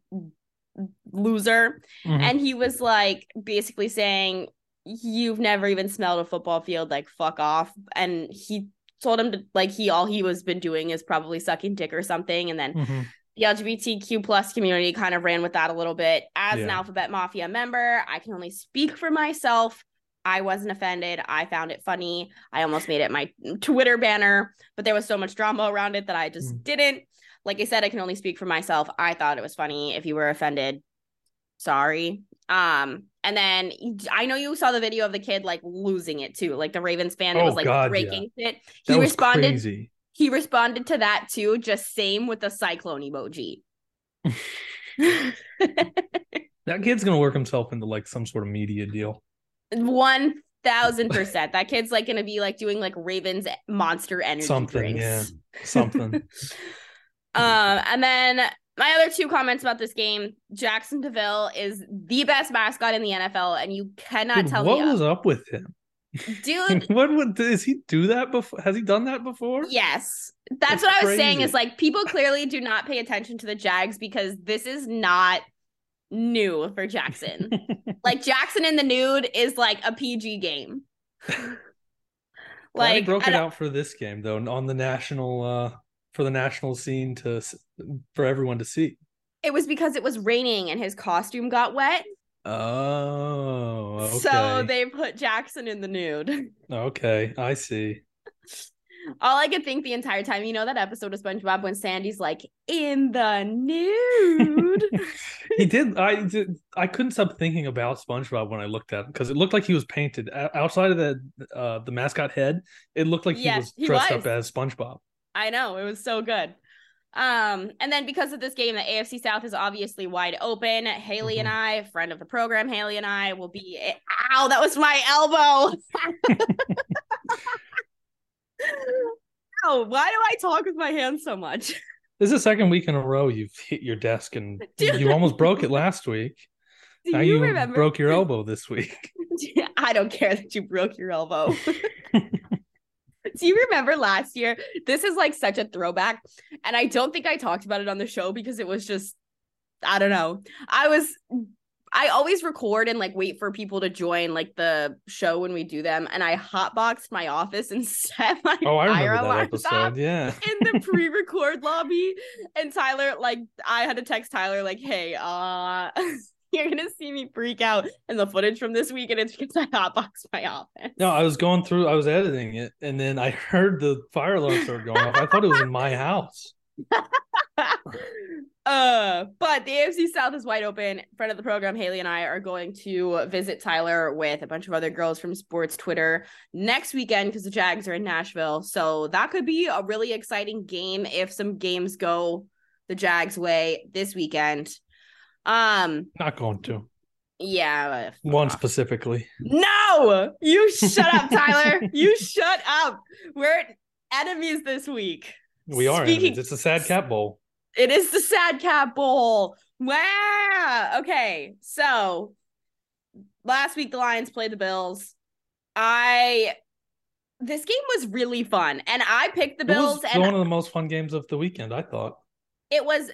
loser, Mhm. and he was like basically saying, "You've never even smelled a football field. Like fuck off." And he told him to like he all he was been doing is probably sucking dick or something, and then Mhm. the LGBTQ plus community kind of ran with that a little bit. As an Alphabet Mafia member, I can only speak for myself. I wasn't offended. I found it funny. I almost made it my Twitter banner, but there was so much drama around it that I just Mm. didn't. Like I said, I can only speak for myself. I thought it was funny. If you were offended, sorry. Um, and then I know you saw the video of the kid like losing it too, like the Ravens fan that Oh, was like God, yeah. breaking shit. that He responded crazy. he responded to that too, just same with the cyclone emoji. That kid's gonna work himself into like some sort of media deal. One thousand percent. That kid's like gonna be like doing like Ravens monster energy Something, drinks. yeah. Something. um, and then my other two comments about this game: Jaxson de Ville is the best mascot in the NFL, and you cannot Dude, tell what me, was up with him? dude. what would does he do that before? Has he done that before? Yes, that's, That's what I was saying. Is like people clearly do not pay attention to the Jags because this is not new for Jackson. like Jackson in the nude is like a PG game. Like broke it out for this game though, on the national uh for the national scene to for everyone to see. it was because it was raining and his costume got wet. Oh, okay. So they put Jackson in the nude. okay, I see. All I could think the entire time, you know that episode of SpongeBob when Sandy's like in the nude. he did. I did. I couldn't stop thinking about SpongeBob when I looked at him because it looked like he was painted outside of the uh, the mascot head. It looked like he Yes, was he dressed was. up as SpongeBob. I know it was so good. Um, and then because of this game, the AFC South is obviously wide open. Haley and I, friend of the program, Haley and I will be. Ow, that was my elbow. Ow, why do I talk with my hands so much? This is the second week in a row you've hit your desk and Dude. you almost broke it last week. Do now you, you remember? broke your elbow this week. I don't care that you broke your elbow. Do you remember last year? This is like such a throwback. And I don't think I talked about it on the show because it was just, I don't know. I was, I always record and like wait for people to join like the show when we do them. And I hotboxed my office and set my Oh, I fire remember that off episode. Yeah. in the pre-record lobby and Tyler like I had to text Tyler like hey uh you're gonna see me freak out in the footage from this week and it's because I hotboxed my office. No, I was going through, I was editing it, and then I heard the fire alarm start going off. I thought it was in my house. uh but the AFC South is wide open. Friend of the program, Haley and I are going to visit Tyler with a bunch of other girls from sports Twitter next weekend because the Jags are in Nashville. So that could be a really exciting game if some games go the Jags way this weekend. Um Not going to. yeah. One off. specifically. No, you shut up, Tyler. you shut up. We're enemies this week. We are Speaking- enemies. It's a sad cat bowl. It is the Sad Cat Bowl. Wow. Okay, so last week the Lions played the Bills. I this game was really fun, and I picked the Bills. It was Bills, and one of the most fun games of the weekend, I thought. It was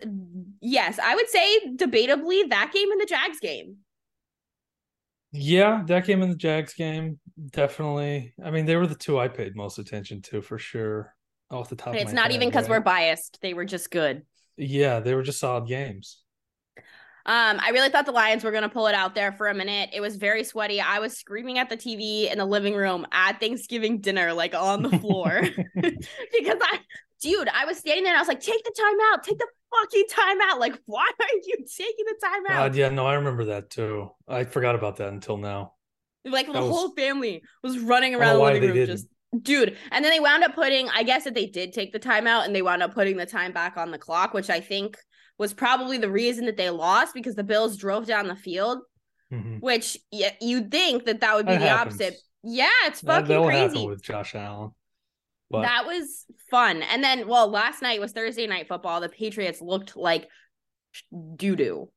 yes, I would say debatably that game and the Jags game. Yeah, that game and the Jags game, definitely. I mean, they were the two I paid most attention to for sure. Off the top, of it's not head, even because right? we're biased; they were just good. Yeah, they were just solid games. Um, I really thought the Lions were gonna pull it out there for a minute. It was very sweaty. I was screaming at the TV in the living room at Thanksgiving dinner, like on the floor, because I, dude, I was standing there and I was like, "Take the time out, take the fucking time out!" Like, why are you taking the time out? Yeah, no, I remember that too. I forgot about that until now. like the was- whole family was running around the living room, didn't. just dude. And then they wound up putting. I guess that they did take the time out, and they wound up putting the time back on the clock, which I think was probably the reason that they lost because the Bills drove down the field Mhm. which y- you'd think that that would be That the happens. opposite. Yeah, it's fucking that'll crazy. with Josh Allen. That was fun. And then, well, last night was Thursday night football. The Patriots looked like doo doo.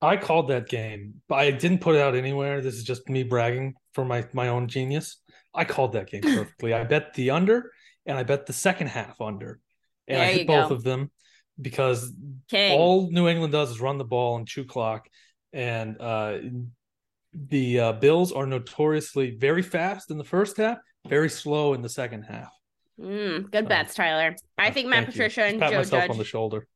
I called that game, but I didn't put it out anywhere. This is just me bragging for my my own genius. I called that game perfectly. I bet the under and I bet the second half under. And I hit both go. of them because King. all New England does is run the ball and chew clock. And uh, the uh, Bills are notoriously very fast in the first half, very slow in the second half. Mm, good So, bets, Tyler. I think Matt Thank. Patricia and pat Joe Judge. on the shoulder.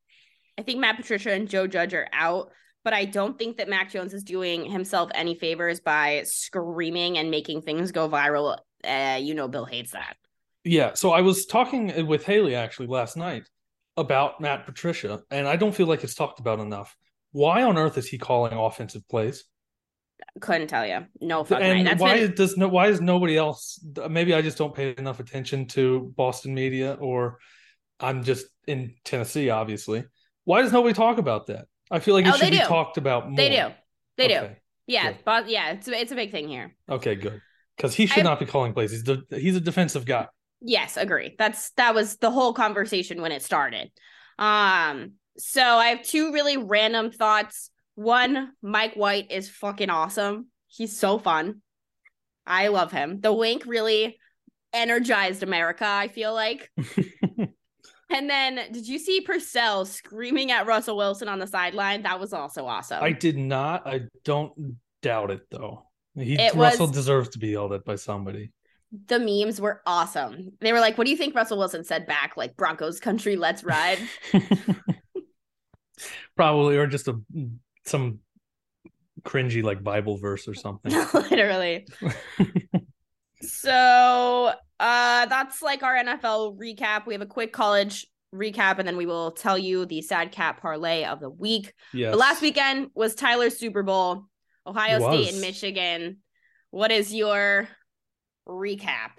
I think Matt Patricia and Joe Judge are out, but I don't think that Mac Jones is doing himself any favors by screaming and making things go viral. Uh, you know, Bill hates that. Yeah. So I was talking with Haley actually last night about Matt Patricia, and I don't feel like it's talked about enough. Why on earth is he calling offensive plays? Couldn't tell you. No fucking. and That's why been- does no why is nobody else maybe I just don't pay enough attention to Boston media or I'm just in Tennessee, obviously. Why does nobody talk about that? I feel like it Oh, they should be do. talked about more. they do. They do. Yeah, but yeah, it's it's a big thing here. Okay, good. Because he should I- not be calling plays. He's the, he's a defensive guy. Yes, agree. That's that was the whole conversation when it started. Um, so I have two really random thoughts. One, Mike White is fucking awesome. He's so fun. I love him. The wink really energized America, I feel like. and then did you see Purcell screaming at Russell Wilson on the sideline? That was also awesome. I did not. I don't doubt it though. He It Russell was- deserves to be yelled at by somebody. the memes were awesome. They were like, What do you think Russell Wilson said back? Like, Broncos country, let's ride. Probably, or just a some cringy like Bible verse or something. Literally. So uh that's like our NFL recap. We have a quick college recap, and then we will tell you the sad cat parlay of the week. yes. The last weekend was Tyler's Super Bowl, Ohio State and Michigan. What is your recap?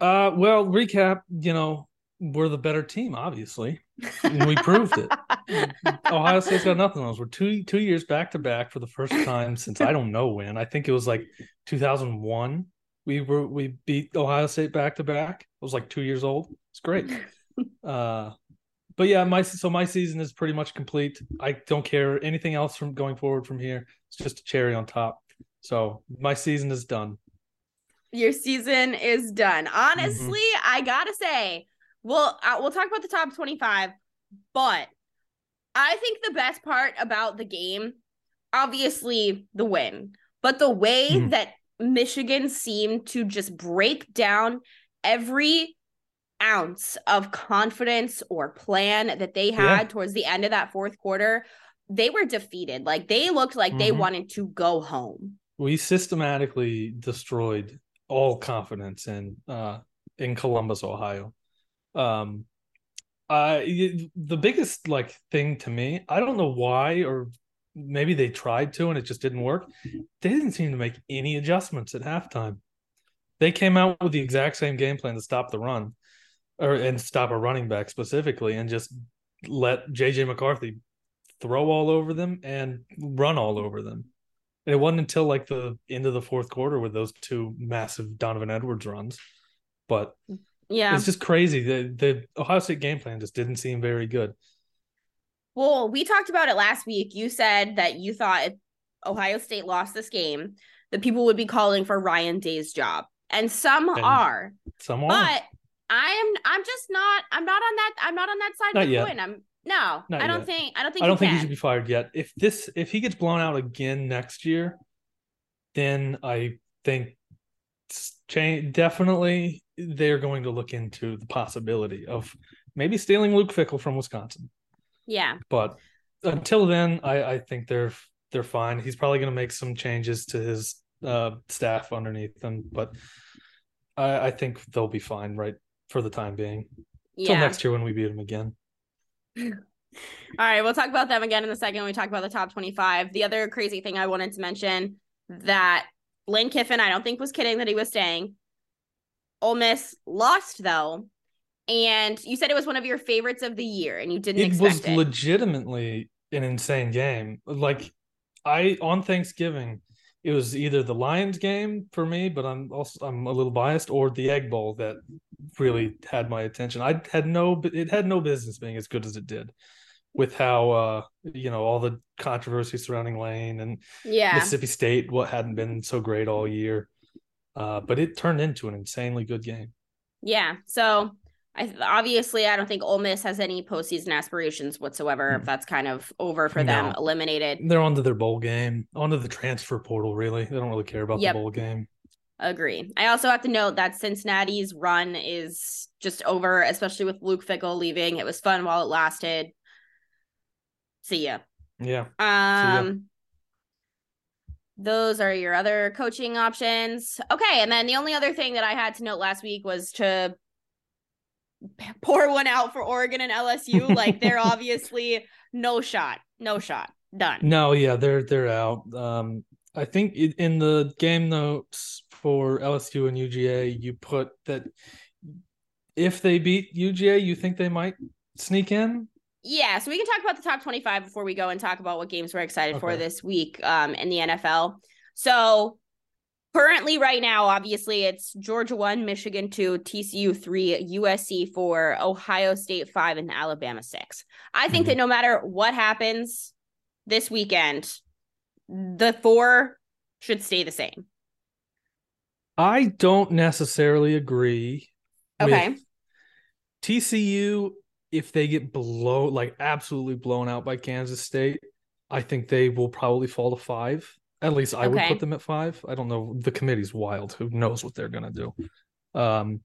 Uh, well, recap. You know, we're the better team, obviously, and we proved it. Ohio State's got nothing on us. We're two two years back to back for the first time since I don't know when. I think it was like 2001. We were we beat Ohio State back to back. I was like two years old. It's great. Uh, but yeah, my so my season is pretty much complete. I don't care anything else from going forward from here. It's just a cherry on top. So my season is done. Your season is done. Mm-hmm. Honestly, I gotta say, we'll uh, we'll talk about the top twenty-five, but I think the best part about the game, obviously, the win, but the way Mhm. that Michigan seemed to just break down every ounce of confidence or plan that they had Yeah. towards the end of that fourth quarter. They were defeated. Like they looked like they Mhm. wanted to go home. we systematically destroyed all confidence in uh in Columbus, Ohio. Um uh the biggest like thing to me, I don't know why or maybe they tried to and it just didn't work. They didn't seem to make any adjustments at halftime. They came out with the exact same game plan to stop the run or and stop a running back specifically and just let JJ McCarthy throw all over them and run all over them. And it wasn't until like the end of the fourth quarter with those two massive Donovan Edwards runs. But Yeah. it's just crazy. The the Ohio State game plan just didn't seem very good. Well, we talked about it last week. You said that you thought if Ohio State lost this game, that people would be calling for Ryan Day's job. And some And- are. Some are. But I am I'm just not I'm not on that I'm not on that side Not of the yet. coin. I'm no, Not I don't yet. think I don't think I don't think he should be fired yet. If this if he gets blown out again next year, then I think change definitely they're going to look into the possibility of maybe stealing Luke Fickell from Wisconsin. Yeah. But until then, I, I think they're they're fine. He's probably going to make some changes to his uh, staff underneath them, but I, I think they'll be fine right for the time being. Until Yeah. next year when we beat them again. All right, we'll talk about them again in a second when we talk about the top 25. The other crazy thing I wanted to mention that Lane Kiffin, I don't think was kidding that he was staying. Ole Miss lost though, and you said it was one of your favorites of the year, and you didn't It was it. legitimately an insane game. Like I on Thanksgiving, it was either the Lions game for me, but I'm also I'm a little biased, or the Egg Bowl that really had my attention. I had no it had no business being as good as it did, with how uh you know all the controversy surrounding Lane and Yeah. Mississippi State, what hadn't been so great all year. Uh, but it turned into an insanely good game. Yeah. So I obviously I don't think Ole Miss has any postseason aspirations whatsoever. Hmm. That's kind of over for them, No. eliminated. They're onto their bowl game, onto the transfer portal. Really, they don't really care about Yep. the bowl game. Agree. I also have to note that Cincinnati's run is just over, especially with Luke Fickell leaving. It was fun while it lasted. See ya. Yeah, Um those are your other coaching options. Okay, and then the only other thing that I had to note last week was to pour one out for Oregon and LSU. like they're obviously no shot. No shot. Done. no, yeah, they're they're out. Um, I think in the game notes for LSU and UGA, you put that if they beat UGA, you think they might sneak in. Yeah, so we can talk about the top 25 before we go and talk about what games we're excited for this week um in the NFL. So currently right now obviously it's Georgia 1, Michigan 2, TCU 3, USC 4, Ohio State 5 and Alabama 6. I think Mhm. that no matter what happens this weekend, the 4 should stay the same. I don't necessarily agree. Okay. TCU, if they get blow like absolutely blown out by Kansas State, I think they will probably fall to five. At least I would put them at five. I don't know. The committee's wild. Who knows what they're gonna do? Um,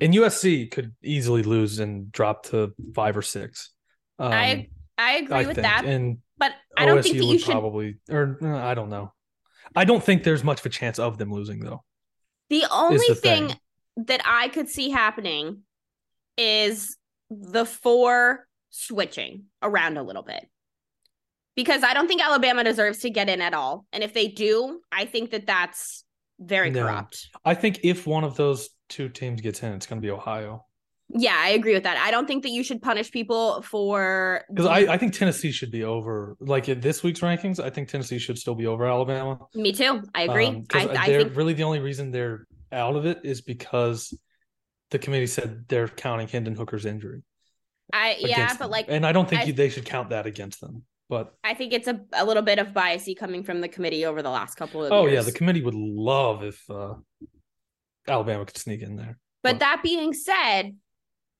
and USC could easily lose and drop to five or six. Um, I I agree with think. that, And but I don't OSU think you should probably, or uh, I don't know. I don't think there's much of a chance of them losing though. The only the thing, thing. that I could see happening is the four switching around a little bit. Because I don't think Alabama deserves to get in at all. And if they do, I think that that's very No. corrupt. I think if one of those two teams gets in, it's going to be Ohio. Yeah, I agree with that. I don't think that you should punish people for Because I, I think Tennessee should be over. Like in this week's rankings, I think Tennessee should still be over Alabama. me too. I agree. Um, I, I they're think really the only reason they're out of it is because the committee said they're counting Hendon Hooker's injury. I yeah, but them. like and I don't think I- you, they should count that against them. But I think it's a, a little bit of biasy coming from the committee over the last couple of oh years. yeah, the committee would love if uh, Alabama could sneak in there. But Well- that being said,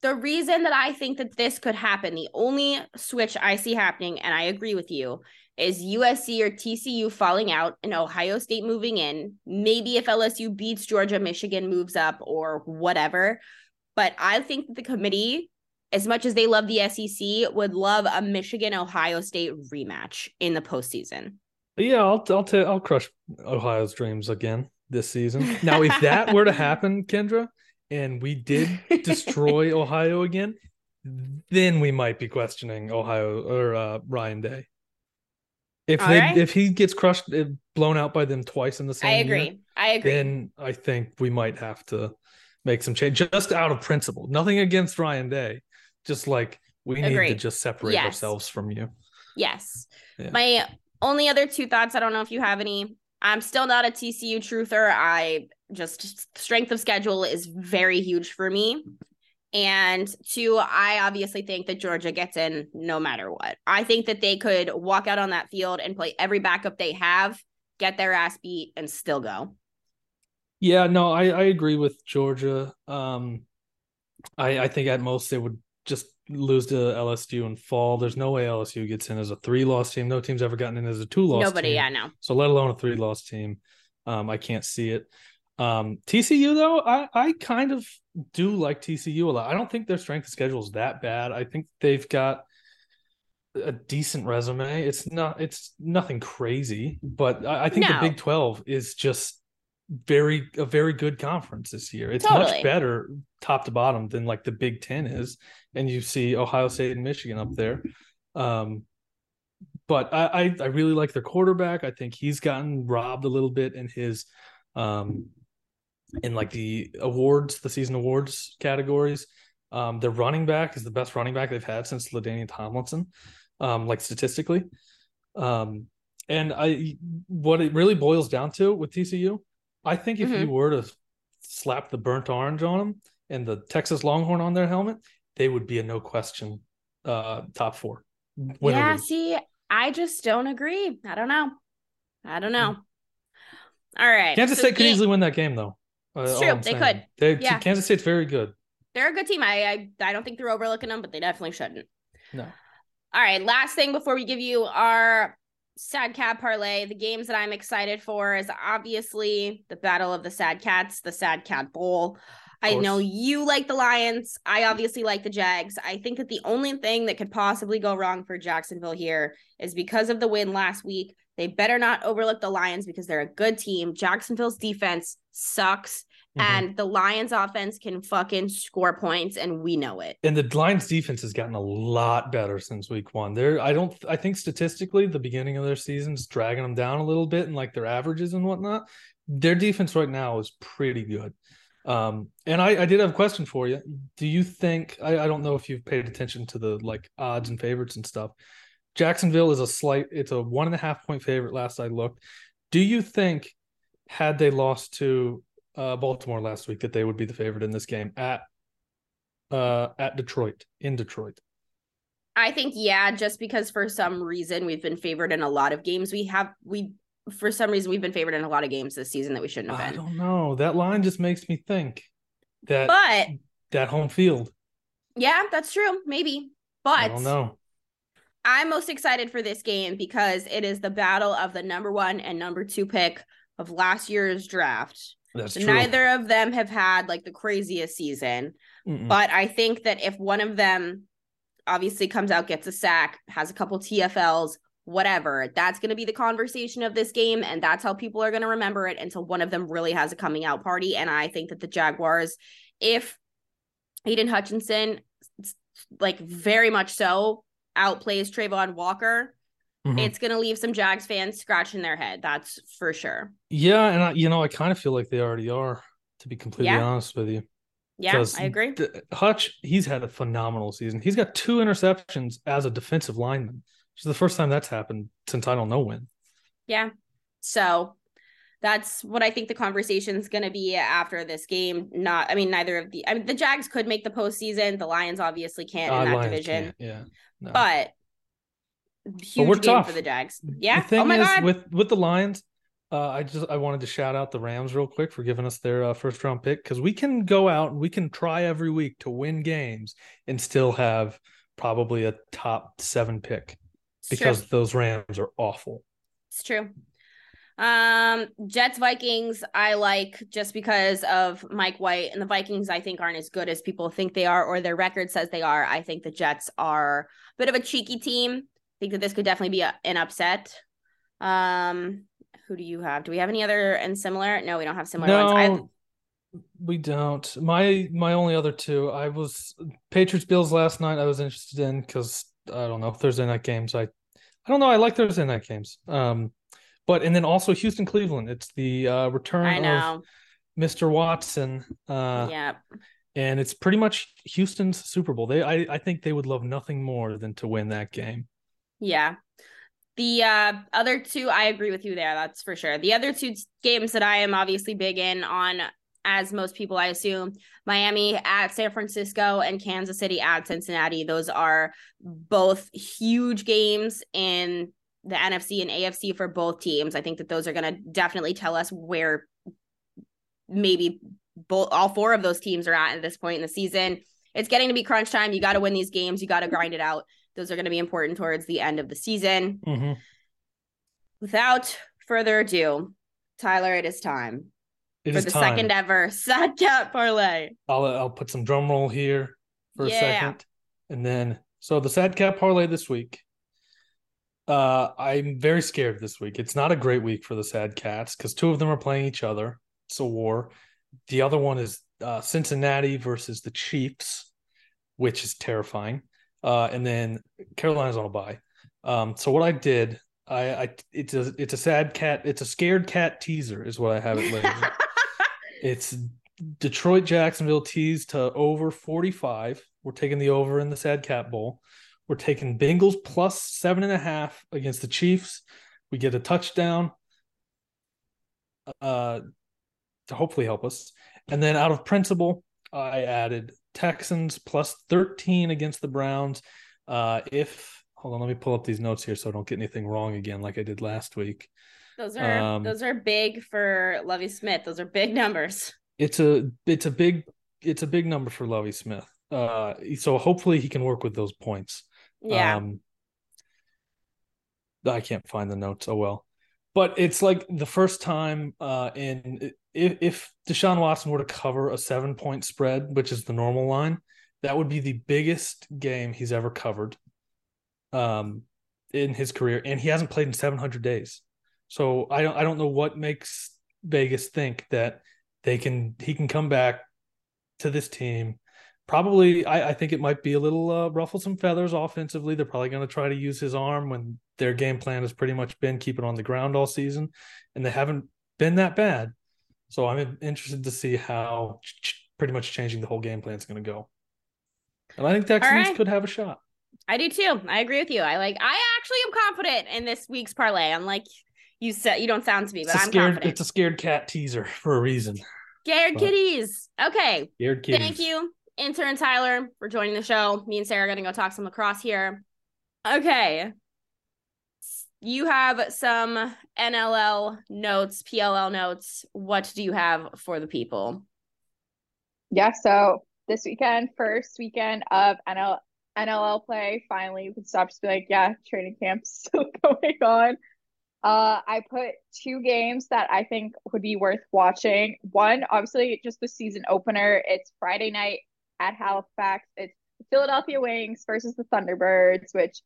the reason that I think that this could happen, the only switch I see happening, and I agree with you, is USC or TCU falling out and Ohio State moving in. Maybe if LSU beats Georgia, Michigan moves up or whatever. But I think the committee, as much as they love the SEC, would love a Michigan Ohio State rematch in the postseason. Yeah, I'll I'll ta- I'll crush Ohio's dreams again this season. Now, if that were to happen, Kendra, and we did destroy Ohio again, then we might be questioning Ohio or uh, Ryan Day. If All they right. if he gets crushed, uh, blown out by them twice in the same I year, agree. I agree. then I think we might have to make some change, just out of principle. Nothing against Ryan Day, just like we need to just separate Yes. ourselves from you. Yes. Yeah. My only other two thoughts, I don't know if you have any. I'm still not a TCU truther. I just strength of schedule is very huge for me. And two, I obviously think that Georgia gets in no matter what. I think that they could walk out on that field and play every backup they have, get their ass beat, and still go. Yeah, no, I, I agree with Georgia. Um, I I think at most they would just lose to LSU and fall. There's no way LSU gets in as a three loss team. No team's ever gotten in as a two loss. Nobody, team. yeah, no. So let alone a three loss team. Um, I can't see it. Um, TCU though, I I kind of do like TCU a lot. I don't think their strength of schedule is that bad. I think they've got a decent resume. It's not it's nothing crazy, but I, I think No. the Big Twelve is just very a very good conference this year. It's Totally. much better top to bottom than like the Big Ten is, and you see Ohio State and Michigan up there. Um, but I, I I really like their quarterback. I think he's gotten robbed a little bit in his um in like the awards, the season awards categories. Um, their running back is the best running back they've had since LaDainian Tomlinson, um, like statistically. Um, And I, what it really boils down to with TCU, I think if Mhm. you were to slap the burnt orange on them and the Texas Longhorn on their helmet, they would be a no question uh, top four. Yeah, see, I just don't agree. I don't know. I don't know. All right. Kansas so State could easily win that game, though. Uh, It's true, they could. They, Yeah. Kansas State's very good. They're a good team. I, I I don't think they're overlooking them, but they definitely shouldn't. No. All right, last thing before we give you our sad cat parlay, the games that I'm excited for is obviously the Battle of the Sad Cats, the Sad Cat Bowl. I know you like the Lions. I obviously like the Jags. I think that the only thing that could possibly go wrong for Jacksonville here is because of the win last week. They better not overlook the Lions because they're a good team. Jacksonville's defense sucks, Mhm. and the Lions offense can fucking score points, and we know it. And the Lions defense has gotten a lot better since week one. They're I don't I think statistically the beginning of their season's dragging them down a little bit and like their averages and whatnot. Their defense right now is pretty good. Um, and I, I did have a question for you. Do you think I, I don't know if you've paid attention to the like odds and favorites and stuff. Jacksonville is a slight it's a one and a half point favorite last I looked. Do you think had they lost to uh, Baltimore last week that they would be the favorite in this game at uh at Detroit in Detroit. I think yeah, just because for some reason we've been favored in a lot of games. We have we for some reason we've been favored in a lot of games this season that we shouldn't have been. I don't know. That line just makes me think that But that home field. yeah, that's true. Maybe. But I don't know. I'm most excited for this game because it is the battle of the number one and number two pick of last year's draft. That's So true. neither of them have had like the craziest season. Mm-mm. But I think that if one of them obviously comes out, gets a sack, has a couple TFLs, whatever, that's going to be the conversation of this game. And that's how people are going to remember it until one of them really has a coming out party. And I think that the Jaguars, if Aidan Hutchinson, like very much so, outplays Travon Walker, Mhm. it's going to leave some Jags fans scratching their head. That's for sure. yeah, and I, you know, I kind of feel like they already are, to be completely Yeah. honest with you. Yeah, I agree. th- Hutch, he's had a phenomenal season. He's got two interceptions as a defensive lineman. Which is the first time that's happened since I don't know when. Yeah. So that's what I think the conversation is going to be after this game. Not, I mean, neither of the, I mean, the Jags could make the postseason. The Lions obviously can't Uh, in that Lions division, Yeah. No. but huge we're game tough. for the Jags. Yeah. The thing Oh my is, God. with with the Lions, uh, I just I wanted to shout out the Rams real quick for giving us their uh, first round pick because we can go out and we can try every week to win games and still have probably a top seven pick It's because true. those Rams are awful. It's true. Um, Jets Vikings, I like just because of Mike White and the Vikings, I think aren't as good as people think they are, or their record says they are. I think the Jets are a bit of a cheeky team. I think that this could definitely be a, an upset. Um, who do you have? Do we have any other and similar? No, we don't have similar ones. I, No, we don't. My my only other two, I was Patriots Bills last night. I was interested in because I don't know Thursday night games. I I don't know. I like Thursday night games. Um, but and then also Houston Cleveland. It's the uh, return I of. Mr. Watson. Uh, yeah. and it's pretty much Houston's Super Bowl. They I I think they would love nothing more than to win that game. Yeah. The uh, other two, I agree with you there. That's for sure. The other two games that I am obviously big in on, as most people I assume, Miami at San Francisco and Kansas City at Cincinnati. Those are both huge games in the NFC and AFC for both teams. I think that those are going to definitely tell us where maybe both all four of those teams are at at this point in the season. It's getting to be crunch time. You got to win these games. You got to grind it out. Those are going to be important towards the end of the season. Mhm. Without further ado, Tyler, it is time It for is the time. second ever Sad Cat Parlay. I'll I'll put some drum roll here for a second, and then so the sad cat parlay this week. Uh, I'm very scared this week. It's not a great week for the sad cats because two of them are playing each other. It's a war. The other one is uh, Cincinnati versus the Chiefs, which is terrifying. Uh, and then Carolina's on a bye. Um, so what I did, I, I it's a it's a sad cat, it's a scared cat teaser, is what I have it labeled. It's Detroit Jacksonville tees to over 45. We're taking the over in the Sad Cat Bowl. We're taking Bengals plus seven and a half against the Chiefs. we get a touchdown uh, to hopefully help us. And then out of principle, I added Texans plus 13 against the Browns. Uh, if hold on, let me pull up these notes here so I don't get anything wrong again, like I did last week. Those are um, those are big for Lovie Smith. Those are big numbers. It's a it's a big it's a big number for Lovie Smith. Uh, so hopefully he can work with those points. Yeah. Um, I can't find the notes. Oh well, but it's like the first time uh, in if, if Deshaun Watson were to cover a seven point spread, which is the normal line, that would be the biggest game he's ever covered um, in his career, and he hasn't played in 700 days. So I don't I don't know what makes Vegas think that they can he can come back to this team. Probably, I, I think it might be a little uh, ruffle some feathers offensively. They're probably going to try to use his arm when their game plan has pretty much been keep it on the ground all season, and they haven't been that bad. So I'm interested to see how ch- pretty much changing the whole game plan is going to go. And I think Texans right. could have a shot. I do too. I agree with you. I like. I actually am confident in this week's parlay. I'm like you said, you don't sound to me, but I'm scared, confident. It's a scared cat teaser for a reason. Scared but, kitties. Okay. Scared kitties. Thank you, intern Tyler, for joining the show. Me and Sarah are gonna go talk some lacrosse here. Okay you have some NLL notes, PLL notes. What do you have for the people? Yeah, so this weekend, first weekend of NL- NLL play, finally you can stop just be like, yeah, training camp's still going on. Uh, I put two games that I think would be worth watching. One, obviously, just the season opener. It's Friday night at Halifax. It's Philadelphia Wings versus the Thunderbirds, which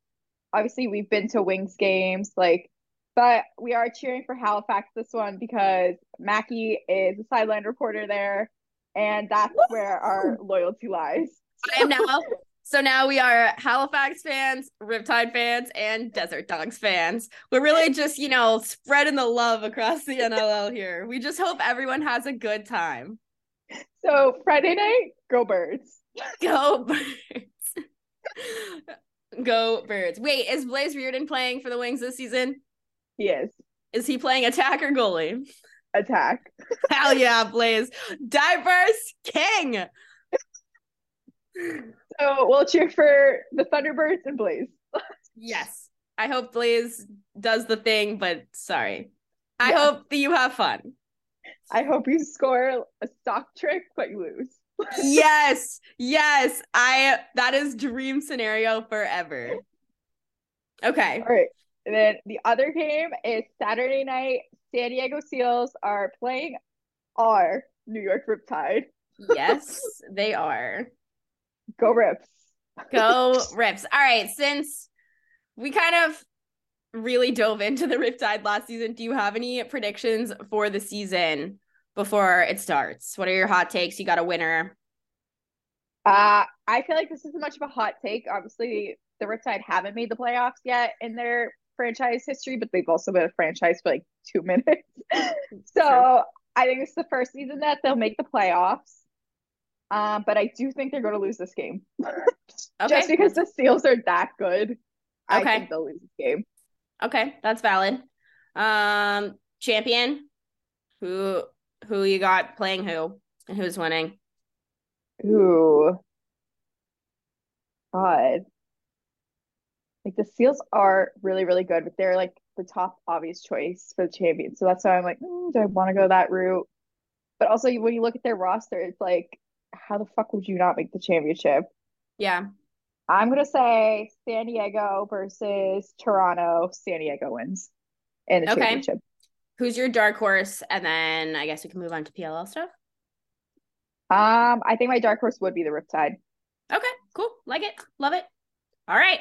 obviously we've been to Wings games, like, but we are cheering for Halifax this one because Mackie is a sideline reporter there, and that's Woo! where our loyalty lies. I am now. So now we are Halifax fans, Riptide fans, and Desert Dogs fans. We're really just, you know, spreading the love across the NLL here. We just hope everyone has a good time. So Friday night, go birds. Go birds. Go Birds. Wait, is Blaze Riorden playing for the Wings this season? He is. Is he playing attack or goalie? Attack. Hell yeah, Blaze. Diverse king. So we'll cheer for the Thunderbirds and Blaze. yes. I hope Blaze does the thing, but sorry. I yeah. hope that you have fun. I hope you score a stock trick, but you lose yes, yes. I that is dream scenario forever. Okay. All right. And then the other game is Saturday night. San Diego Seals are playing our New York Riptide. yes, they are. Go Rips. Go Rips. All right. Since we kind of really dove into the Riptide last season, do you have any predictions for the season? before it starts? What are your hot takes? You got a winner. Uh, I feel like this isn't much of a hot take. Obviously, the Riptide haven't made the playoffs yet in their franchise history, but they've also been a franchise for like two minutes. so sure. I think it's the first season that they'll make the playoffs. Um, but I do think they're going to lose this game. okay. Just because the Seals are that good, I okay. think they'll lose this game. Okay, that's valid. Um, champion, who who you got playing who and who's winning? Ooh. God. Like the Seals are really, really good, but they're like the top obvious choice for the champion. So that's why I'm like, mm, do I want to go that route? But also, when you look at their roster, it's like, how the fuck would you not make the championship? Yeah. I'm gonna say San Diego versus Toronto. San Diego wins in the okay. championship. Who's your dark horse? And then I guess we can move on to PLL stuff. Um, I think my dark horse would be the Riptide. Okay, cool. Like it. Love it. All right.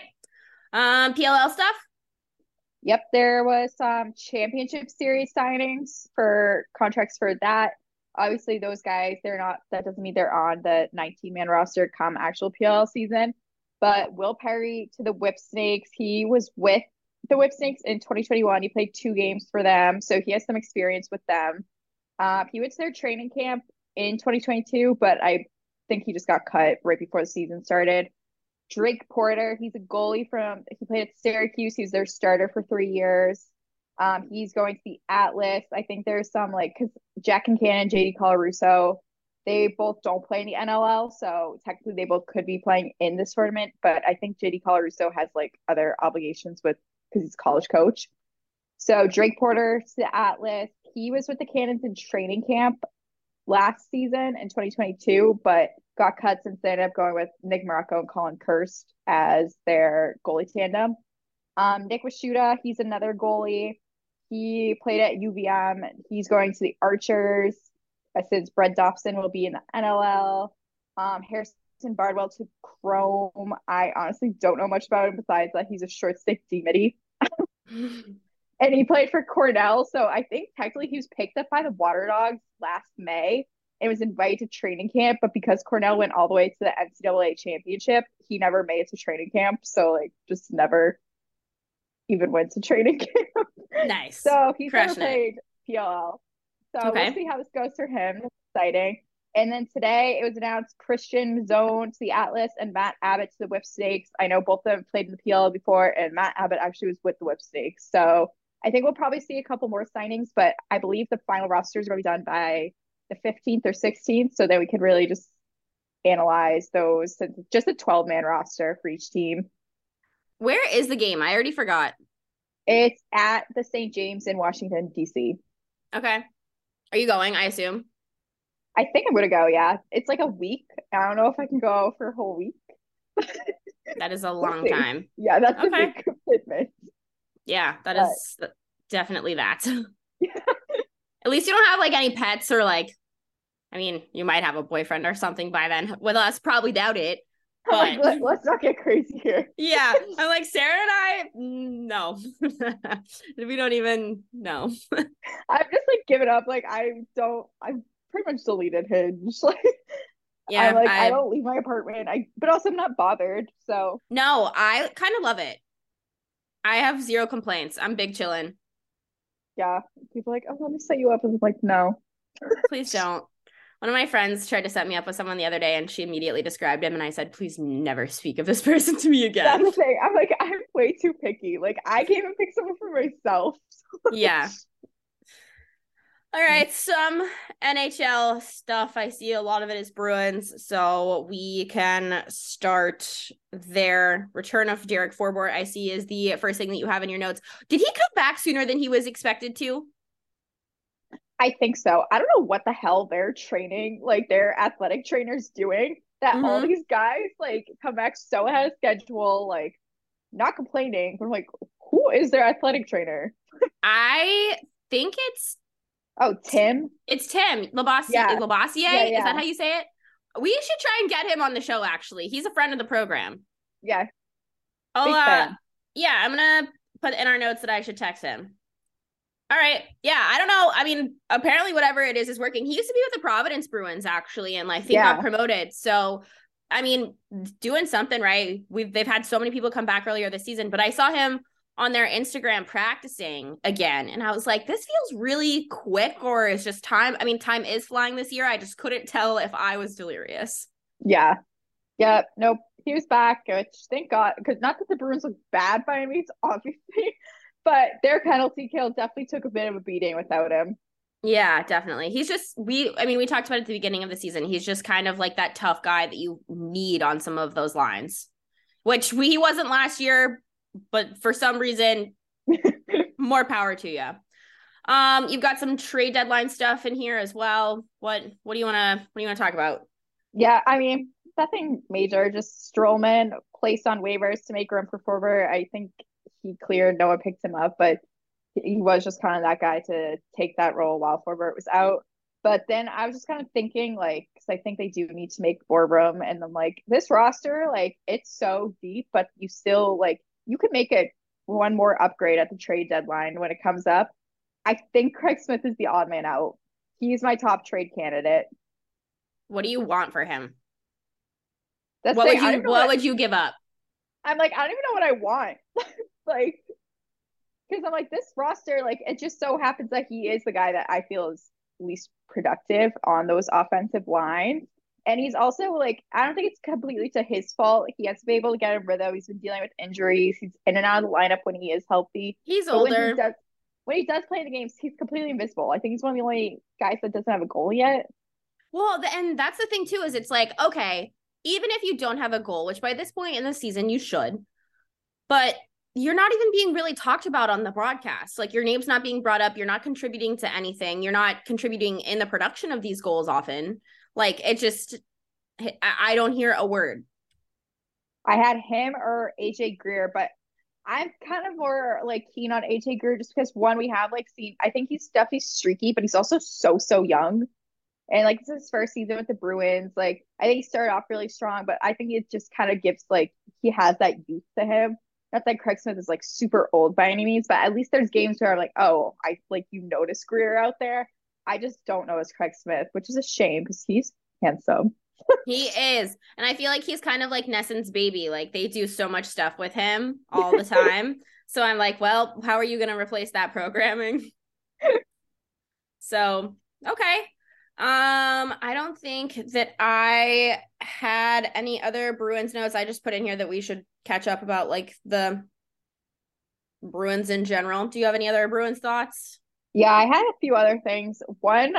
Um, PLL stuff. Yep, there was some championship series signings for contracts for that. Obviously, those guys, they're not that doesn't mean they're on the 19 man roster come actual PLL season. But Will Perry to the Whipsnakes, he was with the Whipsnakes in 2021. He played two games for them, so he has some experience with them. Uh, he went to their training camp in 2022, but I think he just got cut right before the season started. Drake Porter, he's a goalie from he played at Syracuse. He was their starter for three years. Um, he's going to the Atlas. I think there's some like because Jack Concannon, JD Colarusso, they both don't play in the NLL, so technically they both could be playing in this tournament. But I think JD Colarusso has like other obligations with because he's college coach. So Drake Porter to the Atlas. He was with the Cannons in training camp last season in 2022, but got cut since they ended up going with Nick Marrocco and Colin Kirst as their goalie tandem. Um, Nick Washuta, he's another goalie. He played at UVM. He's going to the Archers since Brett Dobson will be in the NLL. Um, Harrison Bardwell to Chrome. I honestly don't know much about him besides that he's a short stick D midi. and he played for Cornell. So I think technically he was picked up by the Water Dogs last May and was invited to training camp. But because Cornell went all the way to the NCAA championship, he never made it to training camp. So like just never even went to training camp. Nice. so he's Crushing never played PLL. So Okay. we'll see how this goes for him. It's exciting. And then today it was announced Christian Zone to the Atlas and Matt Abbott to the Whipsnakes. I know both of them played in the PL before, and Matt Abbott actually was with the Whipsnakes. So I think we'll probably see a couple more signings, but I believe the final rosters are going to be done by the 15th or 16th, so that we can really just analyze those. Since it's just a 12 man roster for each team. Where is the game? I already forgot. It's at the St. James in Washington, D.C. Okay. Are you going? I assume. I think I'm to go. Yeah. It's like a week. I don't know if I can go for a whole week. That is a long time. Yeah, that's Okay. a big commitment. Yeah, that But- is definitely that. At least you don't have like any pets or like, I mean, you might have a boyfriend or something by then. With us, probably doubt it. Like, But- let, let's not get crazy here. Yeah, I'm like Sarah and I. mm, No, we don't even know. I've just like given up. Like I don't. I've pretty much deleted Hinge. Like Yeah, I'm like I, I, don't leave my apartment. I but also I'm not bothered. So no, I kind of love it. I have zero complaints. I'm big chillin'. yeah, people are like, oh, let me set you up, and I'm like, no. Please don't. One of my friends tried to set me up with someone the other day, and she immediately described him, and I said, "Please never speak of this person to me That's again." the thing. I'm like, I'm way too picky. Like I can't even pick someone for myself. yeah. All right, mm. some NHL stuff. I see a lot of it is Bruins, so we can start there. Return of Derek Forbort, I see, is the first thing that you have in your notes. Did he come back sooner than he was expected to? I think so. I don't know what the hell they're training, like their athletic trainers doing. That all Mhm. these guys like come back so ahead of schedule, like not complaining. I'm like, who is their athletic trainer? I think it's Oh, Tim. it's Tim Labossiere. Yeah. Labossiere? Yeah, Is that how you say it? We should try and get him on the show. Actually, he's a friend of the program. Yeah, I'll, uh, yeah, I'm gonna put in our notes that I should text him. All right. Yeah, I don't know. I mean, apparently whatever it is is working. He used to be with the Providence Bruins actually, and I think Yeah. got promoted. So I mean, doing something right. We've they've had so many people come back earlier this season, but I saw him on their Instagram practicing again, and I was like, this feels really quick, or is just time. I mean, time is flying this year. I just couldn't tell if I was delirious. yeah, yeah. Nope. He was back, which thank God, because not that the Bruins look bad by any means, obviously, but their penalty kill definitely took a bit of a beating without him. Yeah, definitely. He's just we I mean, we talked about it at the beginning of the season. He's just kind of like that tough guy that you need on some of those lines. Which we, he wasn't last year, but for some reason more power to you. Um you've got some trade deadline stuff in here as well. What what do you want to what do you want to talk about? Yeah, I mean, nothing major, just Stralman placed on waivers to make room for Forbort. I think he cleared, Noah picked him up, but he was just kind of that guy to take that role while Forbort was out. But then I was just kind of thinking, like, because I think they do need to make more room. And I'm like, this roster, like, it's so deep, but you still, like, you could make it one more upgrade at the trade deadline when it comes up. I think Craig Smith is the odd man out. He's my top trade candidate. What do you want for him? That's what would you don't what would you give up? I'm like, I don't even know what I want. like, because I'm like, this roster, like, it just so happens that he is the guy that I feel is least productive on those offensive lines. And he's also like, I don't think it's completely to his fault. He has to be able to get a rhythm. He's been dealing with injuries. He's in and out of the lineup when he is healthy. He's But when he older. does, when he does play in the games, he's completely invisible. I think he's one of the only guys that doesn't have a goal yet. Well, the, and that's the thing too is it's like okay, even if you don't have a goal, which by this point in the season you should, but you're not even being really talked about on the broadcast. Like your name's not being brought up. You're not contributing to anything. You're not contributing in the production of these goals often. Like it just, I don't hear a word. I had him or AJ Greer, but I'm kind of more like keen on AJ Greer just because one, we have like seen, I think he's definitely streaky, but he's also so, so young. And like this is his first season with the Bruins. Like I think he started off really strong, but I think it just kind of gives like he has that youth to him. Not that Craig Smith is like super old by any means, but at least there's games where I'm like, oh, I like you notice Greer out there. I just don't know as Craig Smith, which is a shame because he's handsome. he is. And I feel like he's kind of like NESN's baby. Like they do so much stuff with him all the time. so I'm like, well, how are you going to replace that programming? so, okay. Um, I don't think that I had any other Bruins notes. I just put in here that we should catch up about like the Bruins in general. Do you have any other Bruins thoughts? Yeah, I had a few other things. One,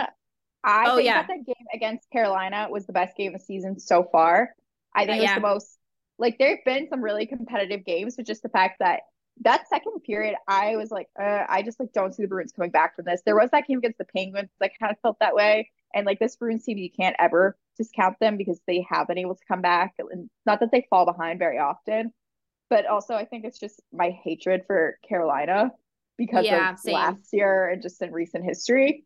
I oh, think yeah. that the game against Carolina was the best game of the season so far. I think uh, it was yeah. the most like there have been some really competitive games, but just the fact that that second period, I was like, uh, I just like don't see the Bruins coming back from this. There was that game against the Penguins, I kind of felt that way. And like this Bruins team, you can't ever discount them because they have been able to come back. And not that they fall behind very often, but also I think it's just my hatred for Carolina because yeah, of same. last year and just in recent history.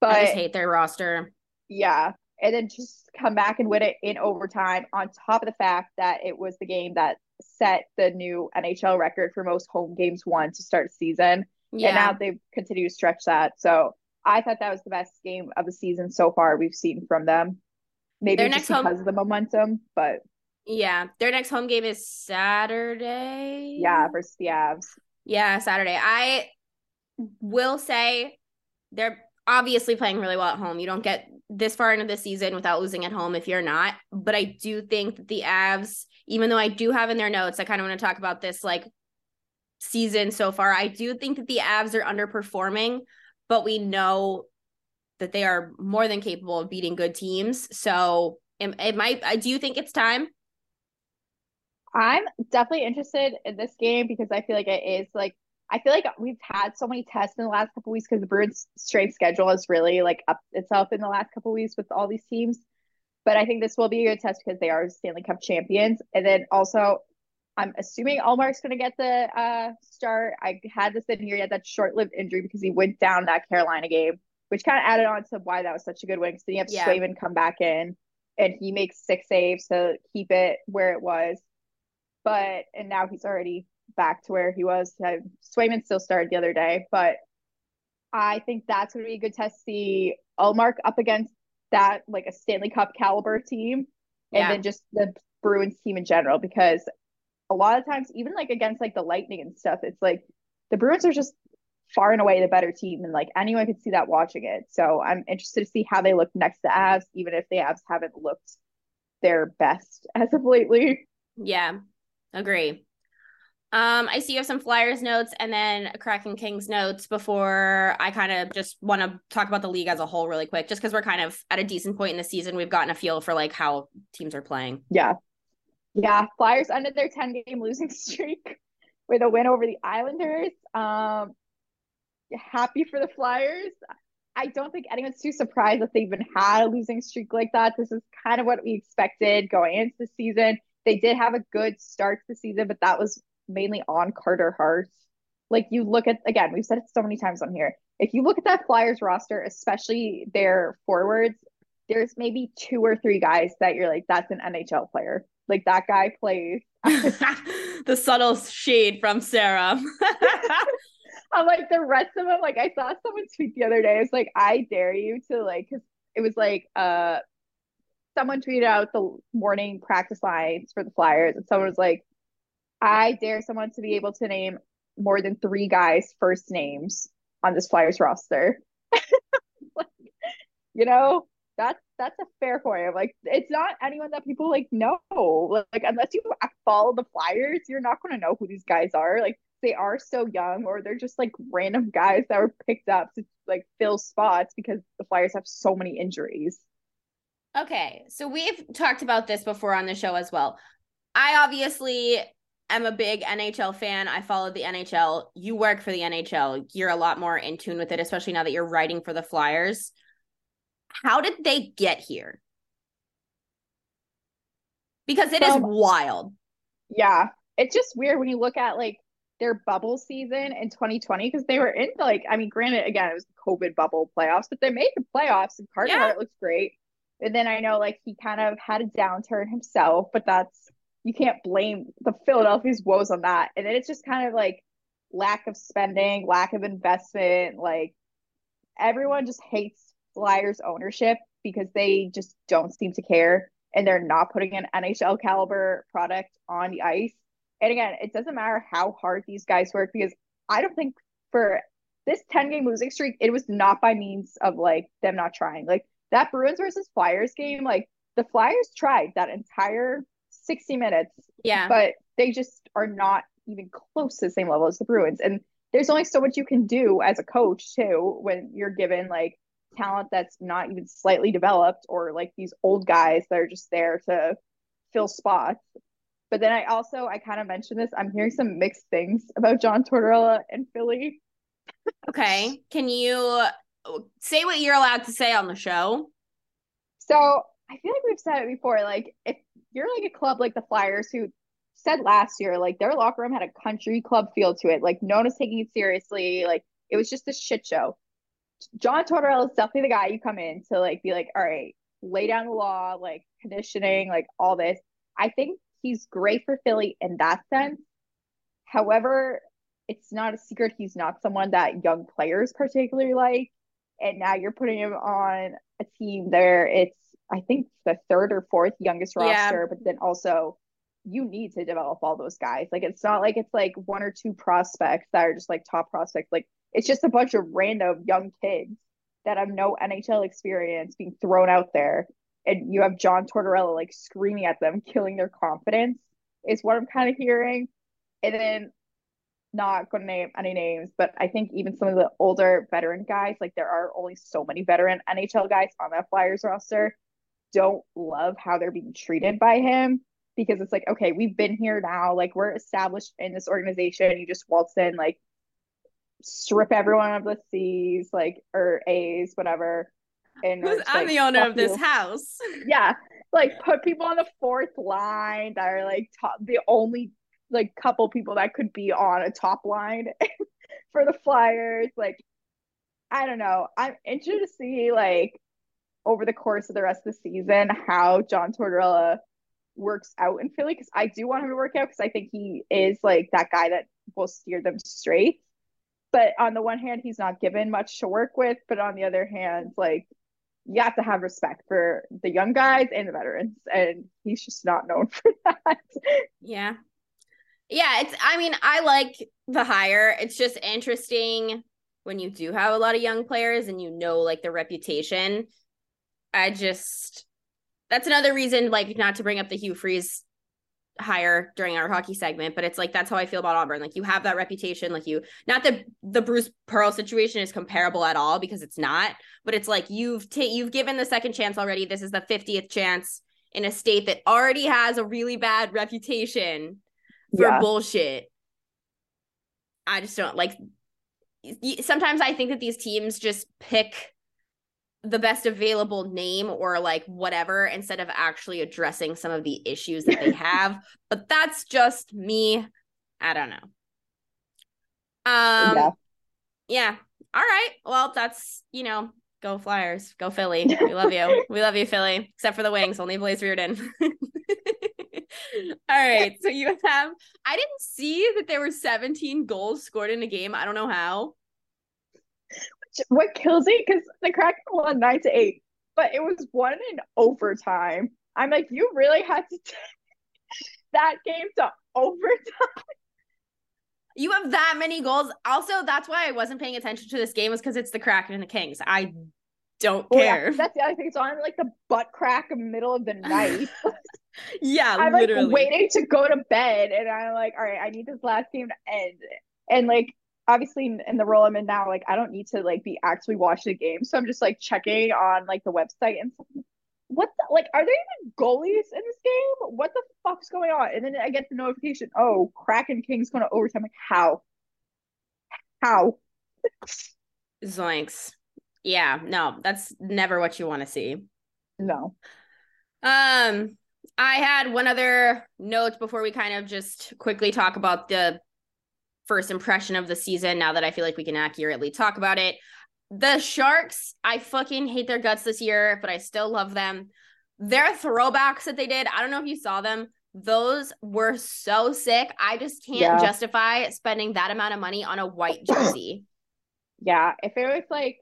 But I just hate their roster. Yeah. And then just come back and win it in overtime on top of the fact that it was the game that set the new NHL record for most home games won to start season. Yeah. And now they've continued to stretch that. So I thought that was the best game of the season so far we've seen from them. Maybe their next because home... of the momentum, but yeah, their next home game is Saturday. Yeah, versus the Avs. Yeah, Saturday. I will say they're obviously playing really well at home. You don't get this far into the season without losing at home if you're not. But I do think that the Avs, even though I do have in their notes, I kind of want to talk about this like season so far. I do think that the Avs are underperforming but we know that they are more than capable of beating good teams. So it, it might. I do you think it's time? I'm definitely interested in this game because I feel like it is like I feel like we've had so many tests in the last couple weeks because the Bruins' strength schedule has really like up itself in the last couple weeks with all these teams. But I think this will be a good test because they are Stanley Cup champions, and then also I'm assuming Ullmark's going to get the uh, start. I had this in here. He had that short lived injury because he went down that Carolina game, which kind of added on to why that was such a good win. Because then you have yeah. Swayman come back in and he makes six saves to keep it where it was. But, and now he's already back to where he was. Swayman still started the other day, but I think that's going to be a good test to see Ullmark up against that, like a Stanley Cup caliber team. And yeah. then just the Bruins team in general, because a lot of times, even like against like the Lightning and stuff, it's like the Bruins are just far and away the better team, and like anyone could see that watching it. So I'm interested to see how they look next to Avs, even if the Avs haven't looked their best as of lately. Yeah, agree. Um, I see you have some Flyers notes and then Kraken Kings notes before I kind of just want to talk about the league as a whole really quick, just because we're kind of at a decent point in the season. We've gotten a feel for like how teams are playing. Yeah. Yeah, Flyers ended their 10 game losing streak with a win over the Islanders. Um, happy for the Flyers. I don't think anyone's too surprised that they even had a losing streak like that. This is kind of what we expected going into the season. They did have a good start to the season, but that was mainly on Carter Hart. Like you look at again, we've said it so many times on here. If you look at that Flyers roster, especially their forwards, there's maybe two or three guys that you're like, that's an NHL player. Like that guy plays. the subtle shade from Sarah. I'm like the rest of them. Like I saw someone tweet the other day. It's like I dare you to like because it was like uh someone tweeted out the morning practice lines for the Flyers, and someone was like, I dare someone to be able to name more than three guys' first names on this Flyers roster. like, you know, that's that's a fair point. Like it's not anyone that people like know. Like unless you follow the Flyers, you're not going to know who these guys are. Like they are so young or they're just like random guys that were picked up to like fill spots because the Flyers have so many injuries. Okay, so we've talked about this before on the show as well. I obviously am a big NHL fan. I followed the NHL. You work for the NHL. You're a lot more in tune with it, especially now that you're writing for the Flyers. How did they get here? Because it is Um, wild. Yeah, it's just weird when you look at like their bubble season in 2020 because they were in like I mean, granted, again, it was the COVID bubble playoffs, but they made the playoffs and Carter Yeah. Looks great. And then I know like he kind of had a downturn himself, but that's you can't blame the Philadelphia's woes on that. And then it's just kind of like lack of spending, lack of investment, like everyone just hates Flyers ownership because they just don't seem to care and they're not putting an NHL caliber product on the ice. And again, it doesn't matter how hard these guys work because I don't think for this 10 game losing streak, it was not by means of like them not trying. Like that Bruins versus Flyers game, like the Flyers tried that entire 60 minutes, Yeah. but they just are not even close to the same level as the Bruins. And there's only so much you can do as a coach too when you're given like talent that's not even slightly developed or like these old guys that are just there to fill spots. But then I also I kind of mentioned this. I'm hearing some mixed things about John Tortorella and Philly. okay. Can you oh, say what you're allowed to say on the show? So I feel like we've said it before. Like if you're like a club like the Flyers who said last year, like their locker room had a country club feel to it. Like no one was taking it seriously. Like it was just a shit show. John Tortorella is definitely the guy you come in to like be like, all right, lay down the law, like conditioning, like all this. I think he's great for Philly in that sense. However, it's not a secret he's not someone that young players particularly like. And now you're putting him on a team there. It's I think the third or fourth youngest Yeah. roster, but then also you need to develop all those guys. Like it's not like it's like one or two prospects that are just like top prospects. Like it's just a bunch of random young kids that have no NHL experience being thrown out there. And you have John Tortorella like screaming at them, killing their confidence, is what I'm kind of hearing. And then not going to name any names, but I think even some of the older veteran guys, like there are only so many veteran NHL guys on that Flyers roster, don't love how they're being treated by him because it's like, okay, we've been here now, like we're established in this organization. You just waltz in, like strip everyone of the C's, like or A's, whatever. And Who's- I'm like, the owner of this you. house. Yeah, like put people on the fourth line that are like top, the only like couple people that could be on a top line for the Flyers. Like, I don't know. I'm interested to see like over the course of the rest of the season how John Tortorella works out in Philly because I do want him to work out because I think he is like that guy that will steer them straight. But on the one hand, he's not given much to work with, but on the other hand, like you have to have respect for the young guys and the veterans, and he's just not known for that. Yeah. Yeah, it's I mean, I like the hire. It's just interesting when you do have a lot of young players and you know like their reputation. I just that's another reason like not to bring up the Hugh Freeze hire during our hockey segment, but it's like that's how I feel about Auburn. Like you have that reputation, like you not that the Bruce Pearl situation is comparable at all because it's not, but it's like you've ta- you've given the second chance already. This is the 50th chance in a state that already has a really bad reputation for Yeah. bullshit. I just don't like sometimes I think that these teams just pick the best available name or like whatever instead of actually addressing some of the issues that they have. but that's just me. I don't know. Um yeah. yeah. All right. Well, that's, you know, go Flyers. Go Philly. We love you. we love you, Philly. Except for the wings, only Blaze Riorden. All right. So you have I didn't see that there were 17 goals scored in a game. I don't know how. What kills me because the Kraken won nine to eight, but it was one in overtime. I'm like, you really had to take that game to overtime. You have that many goals. Also, that's why I wasn't paying attention to this game was because it's the Kraken and the Kings. I don't oh, yeah, care. that's the other thing. It's on like the butt crack middle of the night. yeah, I'm like literally. waiting to go to bed, and I'm like, all right, I need this last game to end. And like obviously in, the role I'm in now, like I don't need to like be actually watching the game. So I'm just like checking on like the website and stuff. what the, like are there even goalies in this game? What the fuck's going on? And then I get the notification, oh, Kraken King's going to overtime. Like how? How? Zoinks. Yeah, no, that's never what you want to see. No. Um, I had one other note before we kind of just quickly talk about the first impression of the season now that I feel like we can accurately talk about it. The Sharks, I fucking hate their guts this year, but I still love them. Their throwbacks that they did, I don't know if you saw them. Those were so sick. I just can't Yeah. justify spending that amount of money on a white jersey. Yeah. If it was like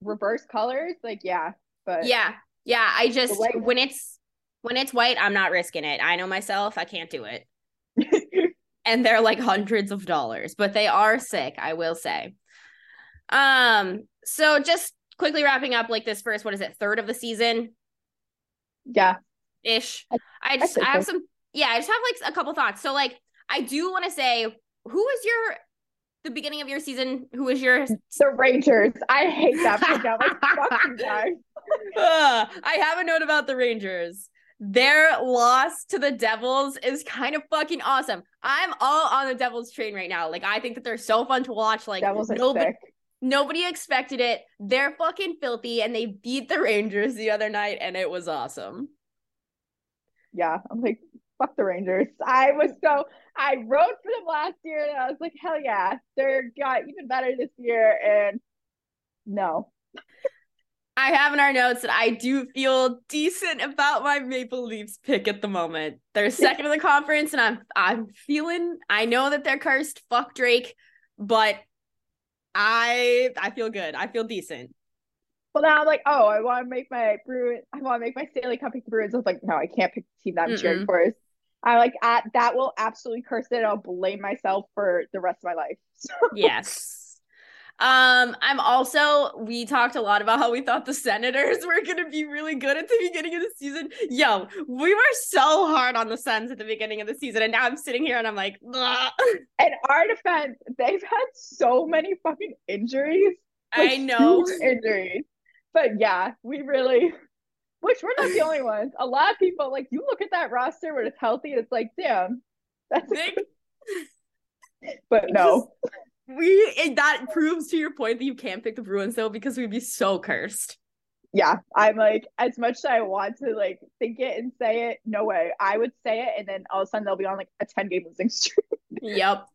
reverse colors, like yeah. But yeah. Yeah, I just when it's when it's white, I'm not risking it. I know myself, I can't do it. and they're like hundreds of dollars, but they are sick, I will say. Um, so just quickly wrapping up like this first, what is it, third of the season yeah. ish. I- I just think I have so. some yeah, I just have like a couple thoughts. So like I do want to say who was your the beginning of your season? Who was your The Rangers. I hate that pick. I'm like, fuck you I have a note about the Rangers. Their loss to the Devils is kind of fucking awesome. I'm all on the Devils train right now. Like I think that they're so fun to watch. Like Devils nobody, nobody expected it. They're fucking filthy, and they beat the Rangers the other night, and it was awesome. Yeah. I'm like, fuck the Rangers. I was so I wrote for them last year and I was like, hell yeah. They're got even better this year. And no. I have in our notes that I do feel decent about my Maple Leafs pick at the moment. They're second in the conference, and I'm I'm feeling. I know that they're cursed. Fuck Drake, but I I feel good. I feel decent. Well now I'm like, oh, I want to make my Bruin I want to make my Stanley Cup pick the Bruins. I was like, no, I can't pick the team that I'm cheering Mm-mm. for. I like at that will absolutely curse it. I'll blame myself for the rest of my life. So Yes. Um, I'm also we talked a lot about how we thought the Senators were gonna be really good at the beginning of the season. Yo, we were so hard on the Sens at the beginning of the season, and now I'm sitting here and I'm like, "Ugh." in our defense, they've had so many fucking injuries. like, I know. injuries. But yeah, we really, which we're not the only ones. A lot of people like you look at that roster when it's healthy, it's like, damn, that's. They- but no, we that proves to your point that you can't pick the Bruins though because we'd be so cursed. yeah, I'm like, as much as I want to like think it and say it, no way. I would say it, and then all of a sudden they'll be on like a ten game losing streak. Yep.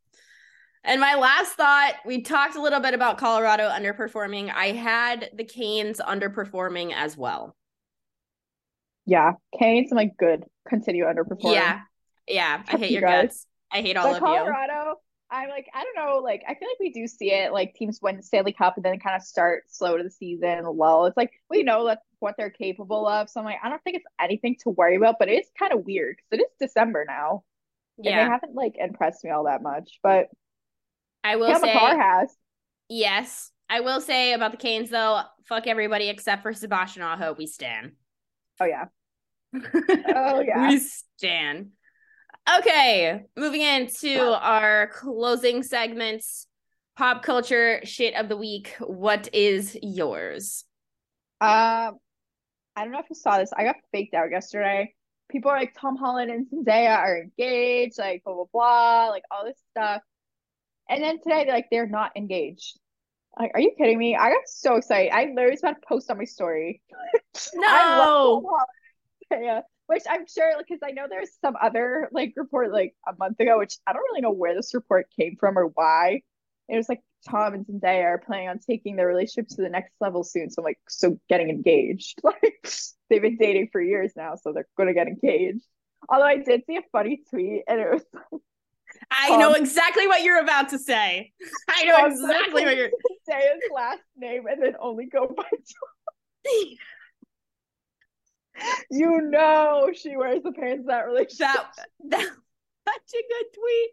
And my last thought, we talked a little bit about Colorado underperforming. I had the Canes underperforming as well. yeah, Canes, I'm like, good, continue underperforming. Yeah. Yeah. I hate you your guys. guts. I hate all But of you. Colorado, I'm like, I don't know, like I feel like we do see it, like teams win the Stanley Cup and then kind of start slow to the season, lull. It's like we know that's what they're capable of. So I'm like, I don't think it's anything to worry about, but it's kind of weird because it is December now. And they haven't like impressed me all that much. But I will yeah, say Makar has. yes. I will say about the Canes though, fuck everybody except for Sebastian Aho. We stand. Oh yeah. Oh yeah. We stand. Okay, moving into our closing segments. Pop culture shit of the week. What is yours? Um, I don't know if you saw this. I got faked out yesterday. People are like Tom Holland and Zendaya are engaged, like blah blah blah, like all this stuff. And then today they're like they're not engaged. Like, are you kidding me? I got so excited. I literally was about to post on my story. I love Tom No. Holland and Zendaya, which I'm sure because I know there's some other like report like a month ago, which I don't really know where this report came from or why. It was like Tom and Zendaya are planning on taking their relationship to the next level soon. So I'm like, so getting engaged. Like they've been dating for years now, so they're gonna get engaged. Although I did see a funny tweet and it was I know Um, exactly what you're about to say. I know exactly what you're. Zendaya's last name and then only go by you know she wears the pants in that relationship. that that such a good tweet.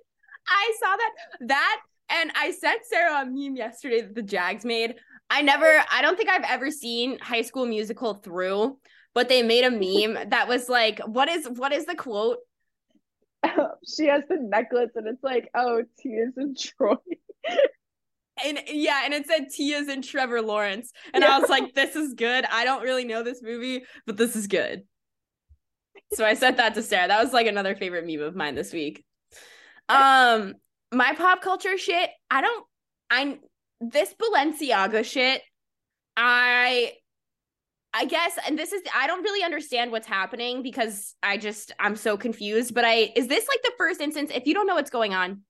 I saw that that and I sent Sarah a meme yesterday that the Jags made. I never I don't think I've ever seen High School Musical through, but they made a meme that was like what is what is the quote? she has the necklace and it's like, oh, Tia's in Troy. And yeah, and it said Tia's and Trevor Lawrence. And Yeah. I was like, this is good. I don't really know this movie, but this is good. So I sent that to Sarah. That was like another favorite meme of mine this week. Um, my pop culture shit, I don't I this Balenciaga shit, I I guess, and this is I don't really understand what's happening because I just I'm so confused. But I is this like the first instance? If you don't know what's going on,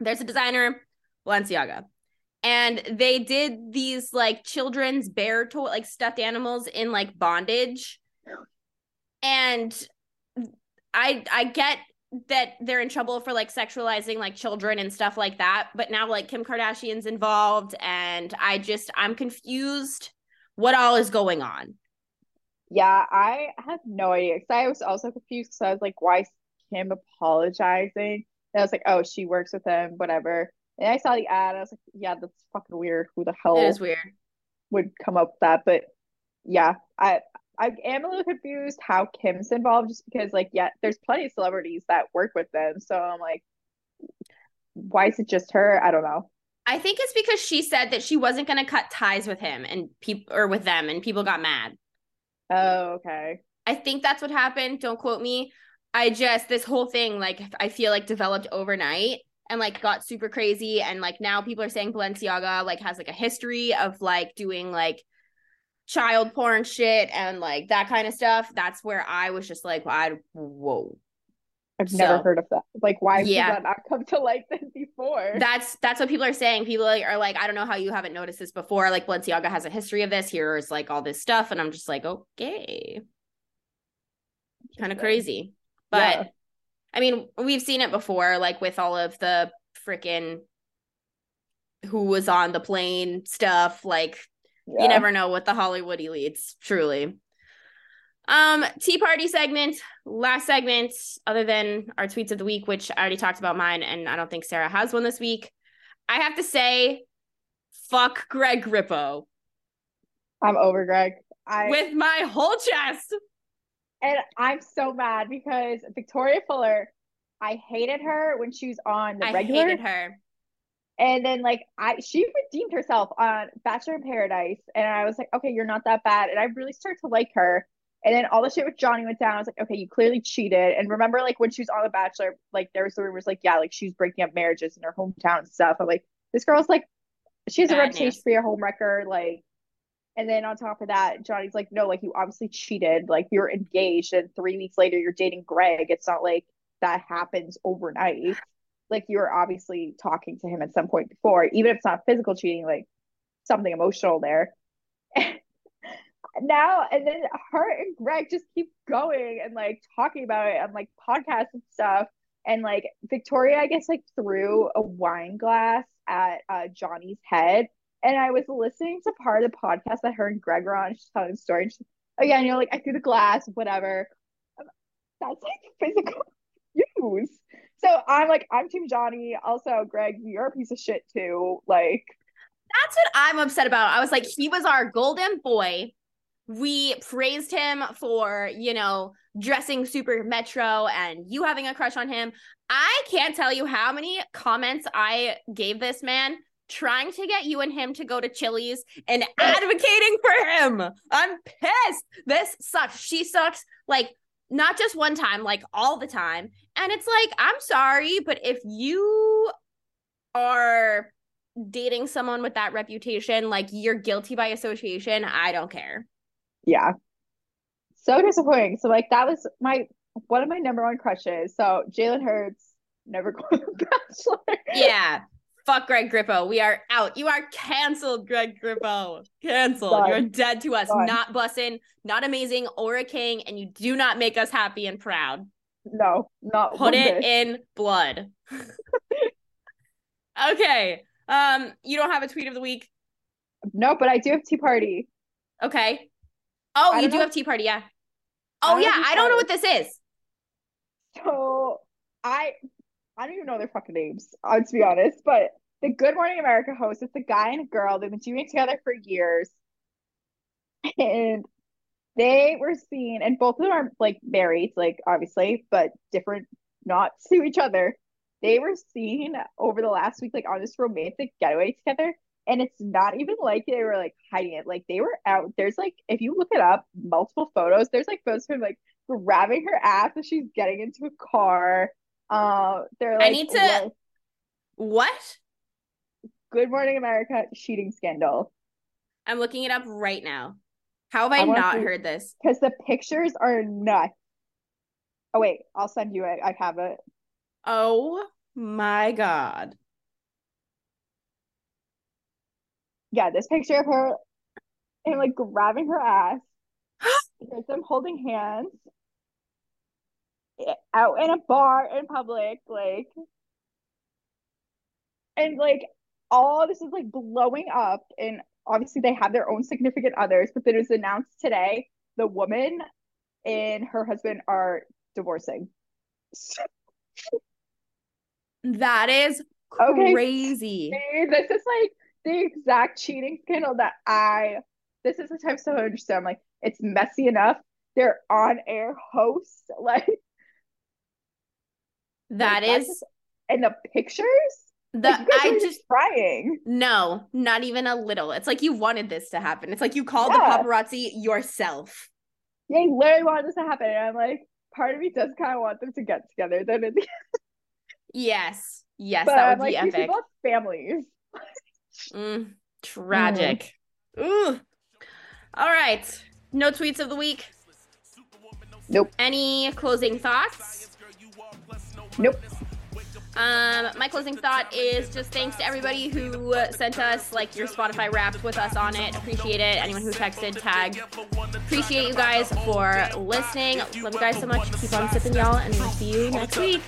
there's a designer, Balenciaga, and they did these like children's bear toy, like stuffed animals in like bondage, and I I get that they're in trouble for like sexualizing like children and stuff like that, but now like Kim Kardashian's involved, and I just I'm confused what all is going on. Yeah, I have no idea because I was also confused because I was like, why Kim apologizing? And I was like, oh, she works with him, whatever. And I saw the ad, I was like, yeah, that's fucking weird. Who the hell It is weird. would come up with that? But yeah, I I am a little confused how Kim's involved just because like yeah, there's plenty of celebrities that work with them. So I'm like, why is it just her? I don't know. I think it's because she said that she wasn't going to cut ties with him and people or with them, and people got mad. Oh, okay. I think that's what happened. Don't quote me. I just this whole thing like I feel like developed overnight and like got super crazy and like now people are saying Balenciaga like has like a history of like doing like child porn shit and like that kind of stuff. That's where I was just like, I whoa. I've never heard of that. Like, why Yeah. did that not come to light this before? That's that's what people are saying. People are like, I don't know how you haven't noticed this before. Like Balenciaga has a history of this. Here's like all this stuff, and I'm just like, okay, kind of crazy. But Yeah. I mean, we've seen it before, like with all of the freaking who was on the plane stuff. Like you never know what the Hollywood elites truly. Um, tea party segment, last segment, other than our tweets of the week, which I already talked about mine, and I don't think Sarah has one this week. I have to say, fuck Greg Grippo I'm over Greg. I with my whole chest. And I'm so mad because Victoria Fuller, I hated her when she was on the I regular. hated her. And then like I she redeemed herself on Bachelor in Paradise and I was like, okay, you're not that bad. And I really started to like her. And then all the shit with Johnny went down. I was like, okay, you clearly cheated. And remember, like when she was on The Bachelor, like there was the rumors like, yeah, like she was breaking up marriages in her hometown and stuff. I'm like, this girl's like, she has a reputation news. be a homewrecker. Like, and then on top of that, Johnny's like, no, like you obviously cheated. Like you're engaged, and three weeks later you're dating Greg. It's not like that happens overnight. Like you were obviously talking to him at some point before, even if it's not physical cheating, like something emotional there. now and then her and Greg just keep going and like talking about it on like podcasts and stuff. And like Victoria, I guess, like threw a wine glass at uh, Johnny's head. And I was listening to part of the podcast that her and Greg were on. She's telling the story. And she's, again, you know, like I threw the glass, whatever. That's like physical use. So I'm like, I'm Team Johnny. Also, Greg, you're a piece of shit too. Like, That's what I'm upset about. I was like, he was our golden boy. We praised him for, you know, dressing super metro and you having a crush on him. I can't tell you how many comments I gave this man trying to get you and him to go to Chili's and advocating for him. I'm pissed. This sucks. She sucks. Like, not just one time, like all the time. And it's like, I'm sorry, but if you are dating someone with that reputation, like you're guilty by association, I don't care. yeah. So disappointing. So like that was my one of my number one crushes. So Jalen Hurts never going to Bachelor. Yeah. Fuck Greg Grippo. We are out. You are canceled, Greg Grippo. Canceled. Done. You're dead to us. Done. Not bussing, not amazing, or a king, and you do not make us happy and proud. No, not Put it bit. in blood. okay. Um, you don't have a tweet of the week. No, but I do have Tea Party. Okay. Oh, I you don't know- have Tea Party, yeah. Oh don't yeah, I don't know what this is. So I I don't even know their fucking names, uh, to be honest. But the Good Morning America host, it's a guy and a girl. They've been doing it together for years. And they were seen, and both of them are like married, like obviously, but different not to each other. They were seen over the last week, like on this romantic getaway together. And it's not even like they were like hiding it. Like they were out. There's like, if you look it up, multiple photos. There's like photos of him like grabbing her ass as she's getting into a car. Uh, they're like, I need to. What? Good Morning America cheating scandal. I'm looking it up right now. How have I, I not to- heard this? Because the pictures are nuts. Oh wait, I'll send you it. I have it. Oh my god. Yeah, this picture of her and like grabbing her ass. There's them holding hands out in a bar in public, like and like all this is like blowing up and obviously they have their own significant others, but then it was announced today the woman and her husband are divorcing. That is Okay. crazy. See, this is like the exact cheating scandal that I. This is the type of stuff I understand. Like, it's messy enough. They're on air hosts, like, That like, is and the pictures. the Like, you I just crying. no, not even a little. It's like you wanted this to happen. It's like you called Yeah. the paparazzi yourself. They literally wanted this to happen, and I'm like, part of me does kind of want them to get together. Then, in the, Yes. Yes, but that I'm would be like, these epic. people families. Mm, tragic. Ooh. All right. No tweets of the week. Nope. Any closing thoughts? Nope. Um, my closing thought is just thanks to everybody who sent us like your Spotify Wrapped with us on it. Appreciate it. Anyone who texted, tagged. Appreciate you guys for listening. Love you guys so much. Keep on sipping, y'all, and we'll see you next week.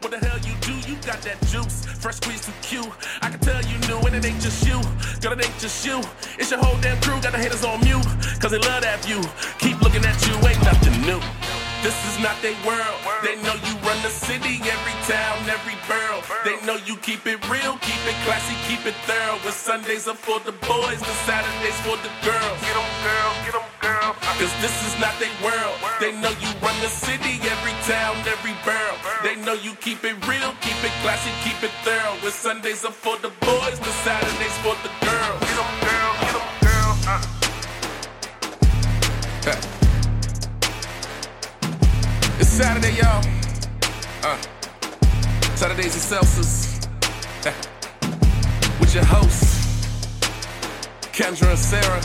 What the hell you do? You got that juice. Fresh squeeze to Q. I can tell you new, and it ain't just you. Girl, it ain't just you. It's your whole damn crew. Got the haters on mute. Cause they love that view. Keep looking at you, ain't nothing new. This is not their world. They know you run the city, every town, every borough. They know you keep it real, keep it classy, keep it thorough. When Sundays are for the boys, the Saturdays for the girls. Get 'em, girl, them girl. Cause this is not their world. They know you run the city, every town, every borough. They know you keep it real, keep it classy, keep it thorough. When Sundays are for the boys, the Saturdays for the girls. Get them, girl, get 'em, girl. Uh. Saturday, y'all. Uh, Saturdays and Celsius. With your hosts, Kendra and Sarah.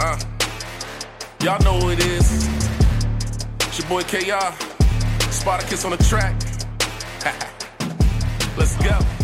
Uh, y'all know who it is. It's your boy KR. Spartacus on the track. Let's go.